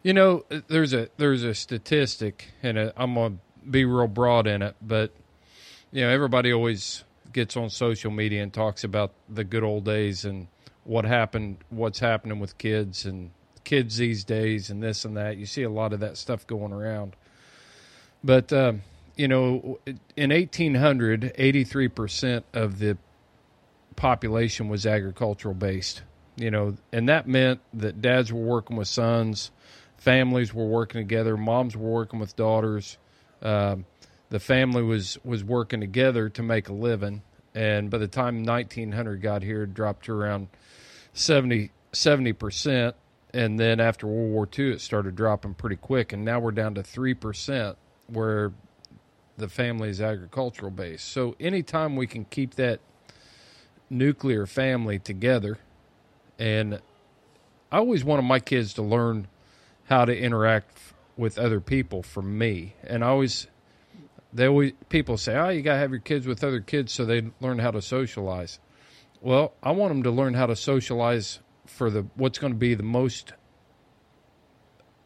You know, uh, there's a there's a statistic, and i I'm gonna be real broad in it, but you know, everybody always gets on social media and talks about the good old days and what happened, what's happening with kids and kids these days, and this and that. You see a lot of that stuff going around. But um, you know, in 1800, 83 percent of the population was agricultural based. You know, and that meant that dads were working with sons, families were working together, moms were working with daughters. Um, the family was was working together to make a living, and by the time 1900 got here, it dropped to around 70 percent. And then after World War II, it started dropping pretty quick, and now we're down to three percent, where the family is agricultural based. So anytime we can keep that nuclear family together, and I always wanted my kids to learn how to interact with other people from me, and I always they always people say, "Oh, you got to have your kids with other kids so they learn how to socialize." Well, I want them to learn how to socialize for the what's going to be the most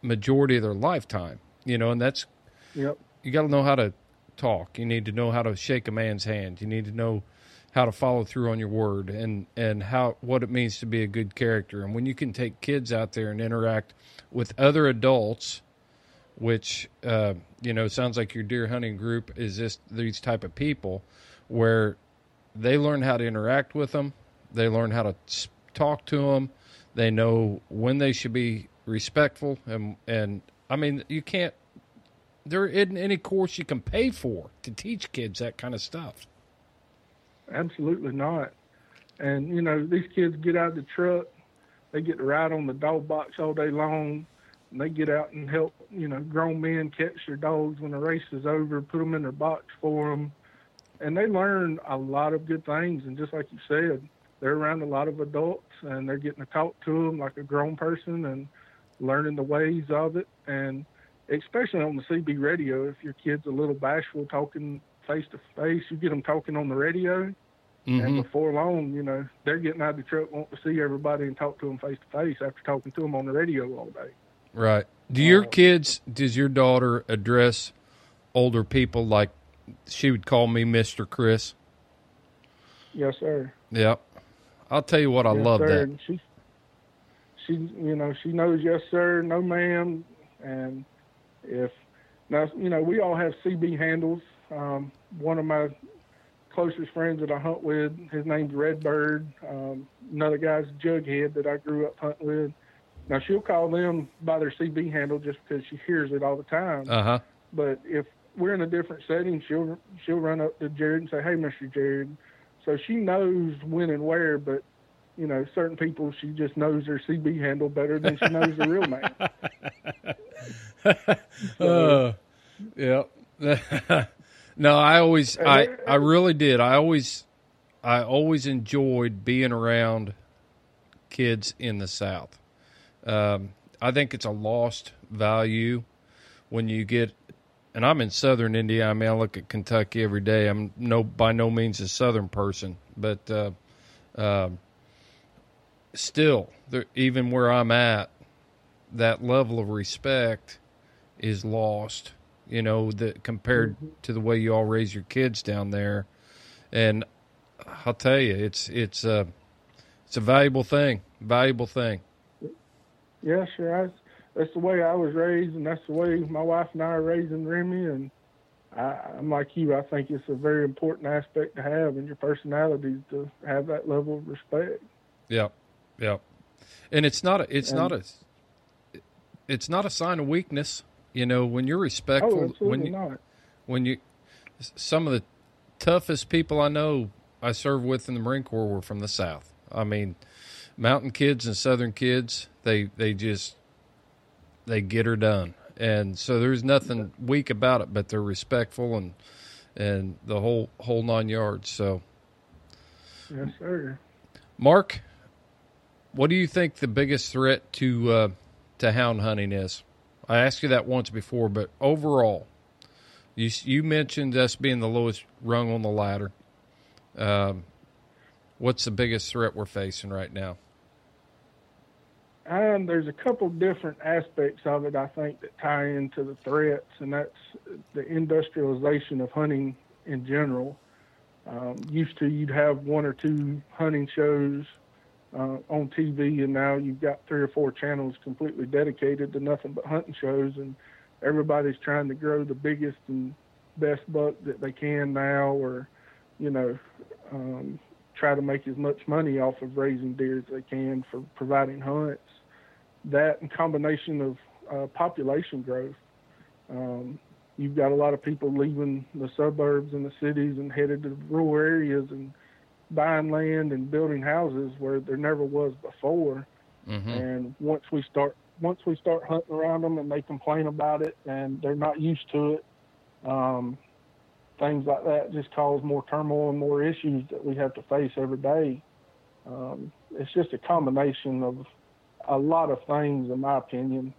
majority of their lifetime, you know, and that's yep you got to know how to talk. You need to know how to shake a man's hand. You need to know how to follow through on your word and and how what it means to be a good character. And when you can take kids out there and interact with other adults, which uh, you know sounds like your deer hunting group is just these type of people, where they learn how to interact with them, they learn how to talk to them, they know when they should be respectful, and and I mean you can't there isn't any course you can pay for to teach kids that kind of stuff. Absolutely not. And you know, these kids get out of the truck, they get to ride on the dog box all day long, and they get out and help you know grown men catch their dogs when the race is over, put them in their box for them, and they learn a lot of good things. And just like you said, they're around a lot of adults, and they're getting to talk to them like a grown person and learning the ways of it. And especially on the CB radio, if your kid's a little bashful talking face to face, you get them talking on the radio. And Mhm. before long, you know, they're getting out of the truck, wanting to see everybody and talk to them face to face after talking to them on the radio all day. Right. Do your kids, does your daughter address older people like she would call me Mr. Chris? Yes, sir. Yep. I'll tell you what, I yes, love sir. that. She, she, you know, she knows yes, sir, no, ma'am. And if now, you know, we all have CB handles. Um, one of my closest friends that I hunt with, his name's Redbird. Um, another guy's Jughead that I grew up hunting with. Now she'll call them by their CB handle just because she hears it all the time. Uh huh. But if we're in a different setting, she'll she'll run up to Jared and say, "Hey, Mister Jared." So she knows when and where, but you know, certain people she just knows their CB handle better than she knows the real man. (laughs) Uh, yeah. (laughs) no, I always, I, I really did. I always, I always enjoyed being around kids in the South. Um, I think it's a lost value when you get, and I'm in Southern Indiana. I mean, I look at Kentucky every day. I'm no by no means a Southern person, but uh, um still, there, even where I'm at, that level of respect is lost. You know, that compared to the way you all raise your kids down there, and I'll tell you, it's it's a it's a valuable thing, valuable thing. Yeah, sure. That's the way I was raised, and that's the way my wife and I are raising Remy. And I, I'm like you. I think it's a very important aspect to have in your personality to have that level of respect. Yep, yep. And it's not a, it's And- not a it's not a sign of weakness. You know, when you're respectful, Oh, when you not. when you some of the toughest people I know I served with in the Marine Corps were from the South. I mean, mountain kids and Southern kids, they they just they get her done, and so there's nothing weak about it. But they're respectful and and the whole whole nine yards. So, Yes, sir. Mark, what do you think the biggest threat to uh, to hound hunting is? I asked you that once before, but overall, you you mentioned us being the lowest rung on the ladder. Um, what's the biggest threat we're facing right now? Um, there's a couple different aspects of it I think that tie into the threats, and that's the industrialization of hunting in general. Um, used to you'd have one or two hunting shows uh, on TV, and now you've got three or four channels completely dedicated to nothing but hunting shows, and everybody's trying to grow the biggest and best buck that they can now, or you know, um, try to make as much money off of raising deer as they can for providing hunts. That in combination of uh, population growth. Um, you've got a lot of people leaving the suburbs and the cities and headed to rural areas and buying land and building houses where there never was before. Mm-hmm. And once we start once we start hunting around them and they complain about it and they're not used to it, um, things like that just cause more turmoil and more issues that we have to face every day. Um, it's just a combination of a lot of things, in my opinion.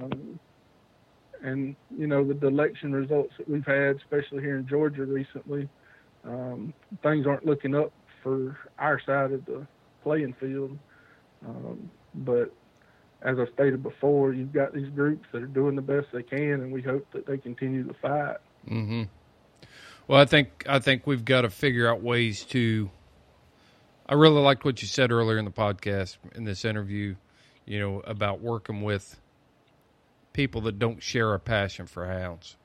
Um, and you know the election results that we've had, especially here in Georgia recently, um, things aren't looking up for our side of the playing field. Um, but as I stated before, you've got these groups that are doing the best they can, and we hope that they continue to fight. Mm-hmm. Well, I think I think we've got to figure out ways to. I really liked what you said earlier in the podcast in this interview, you know, about working with people that don't share a passion for hounds.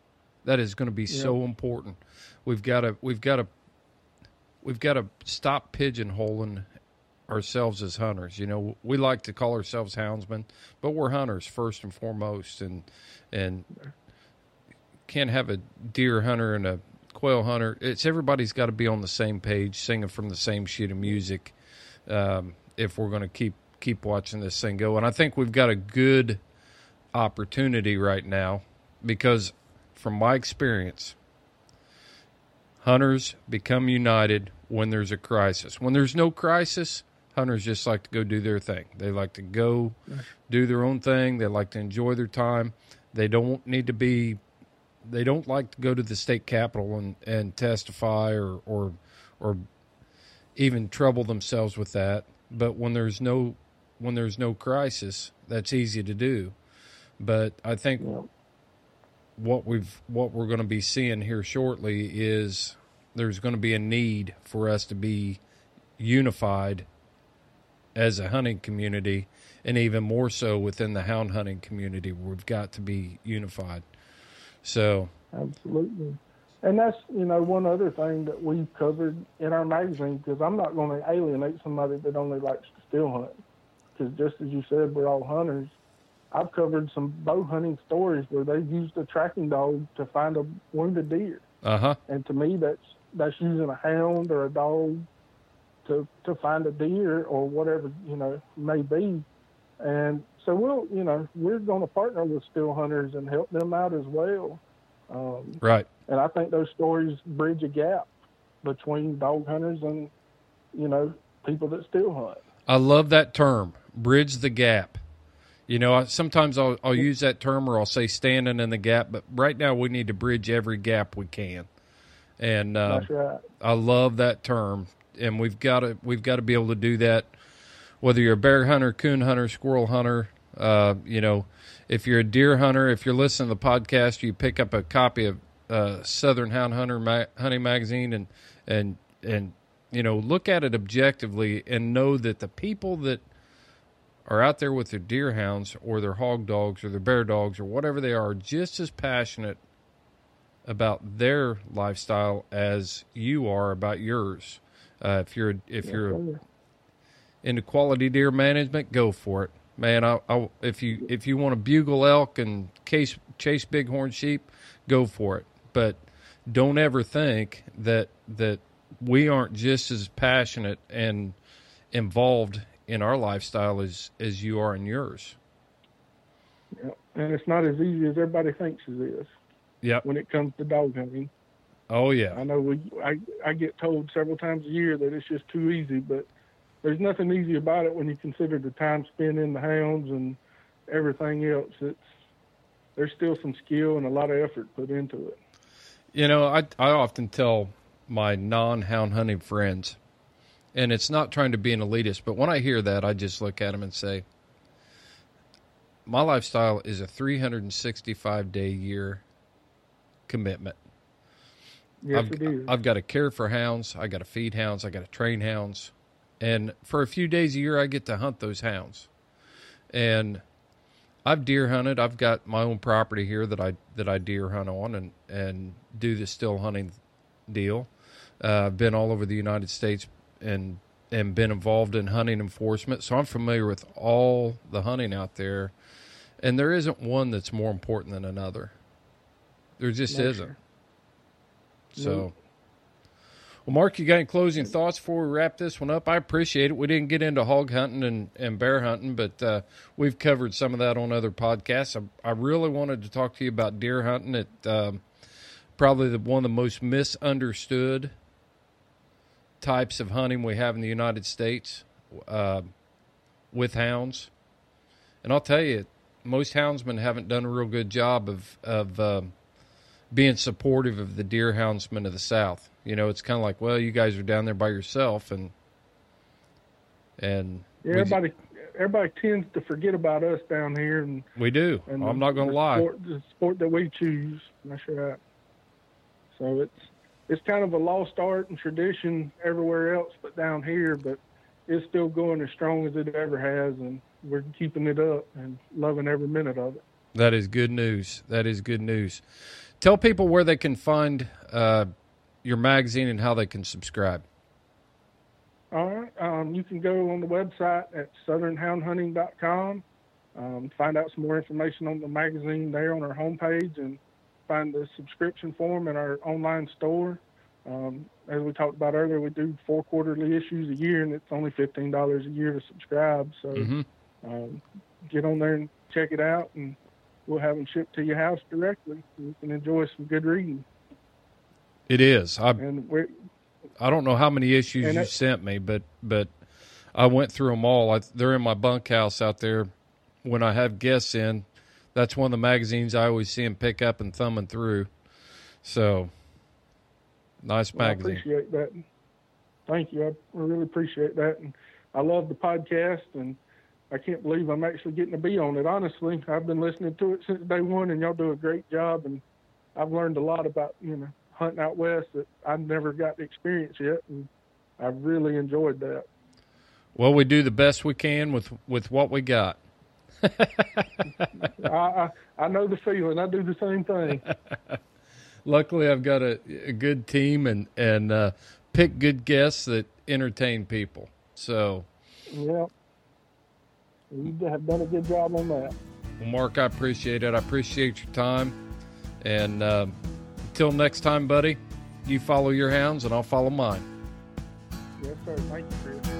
That is going to be so important. We've got to we've got to we've got to stop pigeonholing ourselves as hunters. You know, we like to call ourselves houndsmen, but we're hunters first and foremost, and and can't have a deer hunter and a quail hunter. It's everybody's got to be on the same page, singing from the same sheet of music. Um, if we're going to keep keep watching this thing go, and I think we've got a good opportunity right now because, from my experience, hunters become united when there's a crisis. When there's no crisis, hunters just like to go do their thing. They like to go do their own thing. They like to enjoy their time. They don't need to be they don't like to go to the state capitol and, and testify or, or or even trouble themselves with that. But when there's no when there's no crisis, that's easy to do. But I think what we've what we're going to be seeing here shortly is there's going to be a need for us to be unified as a hunting community and even more so within the hound hunting community we've got to be unified so Absolutely. And that's you know one other thing that we've covered in our magazine because I'm not going to alienate somebody that only likes to still hunt. Because just as you said, we're all hunters. I've covered some bow hunting stories where they've used a tracking dog to find a wounded deer, Uh huh. and to me, that's that's using a hound or a dog to to find a deer or whatever you know may be. And so we'll you know we're going to partner with still hunters and help them out as well. Um, Right. and I think those stories bridge a gap between dog hunters and, you know, people that still hunt. I love that term, bridge the gap. You know, I, sometimes I'll, I'll use that term or I'll say standing in the gap, but right now we need to bridge every gap we can. And uh, right. I love that term, and we've got to we've got to be able to do that. Whether you're a bear hunter, coon hunter, squirrel hunter, uh, you know, if you're a deer hunter, if you're listening to the podcast, you pick up a copy of uh, Southern Hound Hunter ma- Hunting Magazine and and and you know look at it objectively and know that the people that are out there with their deer hounds or their hog dogs or their bear dogs or whatever they are, just as passionate about their lifestyle as you are about yours. Uh, if you're if you're into quality deer management, go for it, man. I, I, if you if you want to bugle elk and case, chase bighorn sheep, go for it. But don't ever think that that we aren't just as passionate and involved in our lifestyle as as you are in yours. Yeah. And it's not as easy as everybody thinks it is Yep. when it comes to dog hunting. Oh yeah. I know we, I, I get told several times a year that it's just too easy, but there's nothing easy about it when you consider the time spent in the hounds and everything else. It's, there's still some skill and a lot of effort put into it. You know, I I often tell my non-hound hunting friends, and it's not trying to be an elitist, but when I hear that, I just look at them and say, my lifestyle is a 365 day year commitment. Yes, I've. I've got to care for hounds. I got to feed hounds. I got to train hounds, and for a few days a year, I get to hunt those hounds. And I've deer hunted. I've got my own property here that I that I deer hunt on and and do the still hunting deal. Uh, I've been all over the United States and and been involved in hunting enforcement, so I'm familiar with all the hunting out there. And there isn't one that's more important than another. There just No, isn't. sir. So, No. well, Mark, you got any closing thoughts before we wrap this one up? I appreciate it. We didn't get into hog hunting and, and bear hunting, but uh, we've covered some of that on other podcasts. I, I really wanted to talk to you about deer hunting. It um, probably the, one of the most misunderstood types of hunting we have in the United States uh, with hounds. And I'll tell you, most houndsmen haven't done a real good job of of um, being supportive of the deer houndsmen of the South. You know, it's kind of like, well, you guys are down there by yourself, and and Yeah, everybody, everybody tends to forget about us down here, and, we do. and I'm the- not going to lie. Sport, the sport that we choose. That's right. So it's it's kind of a lost art and tradition everywhere else, but down here, but it's still going as strong as it ever has, and we're keeping it up and loving every minute of it. That is good news. That is good news. Tell people where they can find uh, your magazine and how they can subscribe. All right. Um, you can go on the website at southernhoundhunting.com, um, find out some more information on the magazine there on our homepage, and find the subscription form in our online store. Um, as we talked about earlier, we do four quarterly issues a year, and it's only fifteen dollars a year to subscribe. So hmm um, get on there and check it out, and we'll have them shipped to your house directly. You can enjoy some good reading. It is. I And I don't know how many issues you it- sent me, but but I went through them all. I, they're in my bunkhouse out there. When I have guests in, that's one of the magazines I always see him pick up and thumbing through. So nice Well, I appreciate that. Thank you. I really appreciate that. And I love the podcast, and I can't believe I'm actually getting to be on it. Honestly, I've been listening to it since day one, and y'all do a great job. And I've learned a lot about you know hunting out west that I've never got to experience yet, and I've really enjoyed that. Well, we do the best we can with with what we got. (laughs) I, I I know the feeling. I do the same thing. (laughs) luckily I've got a, a good team and and uh, pick good guests that entertain people. So, Yeah. You have done a good job on that. well, Mark, I appreciate it. I appreciate your time. And uh, until next time, buddy, you follow your hounds and I'll follow mine. Yes, sir. Thank you, Chris.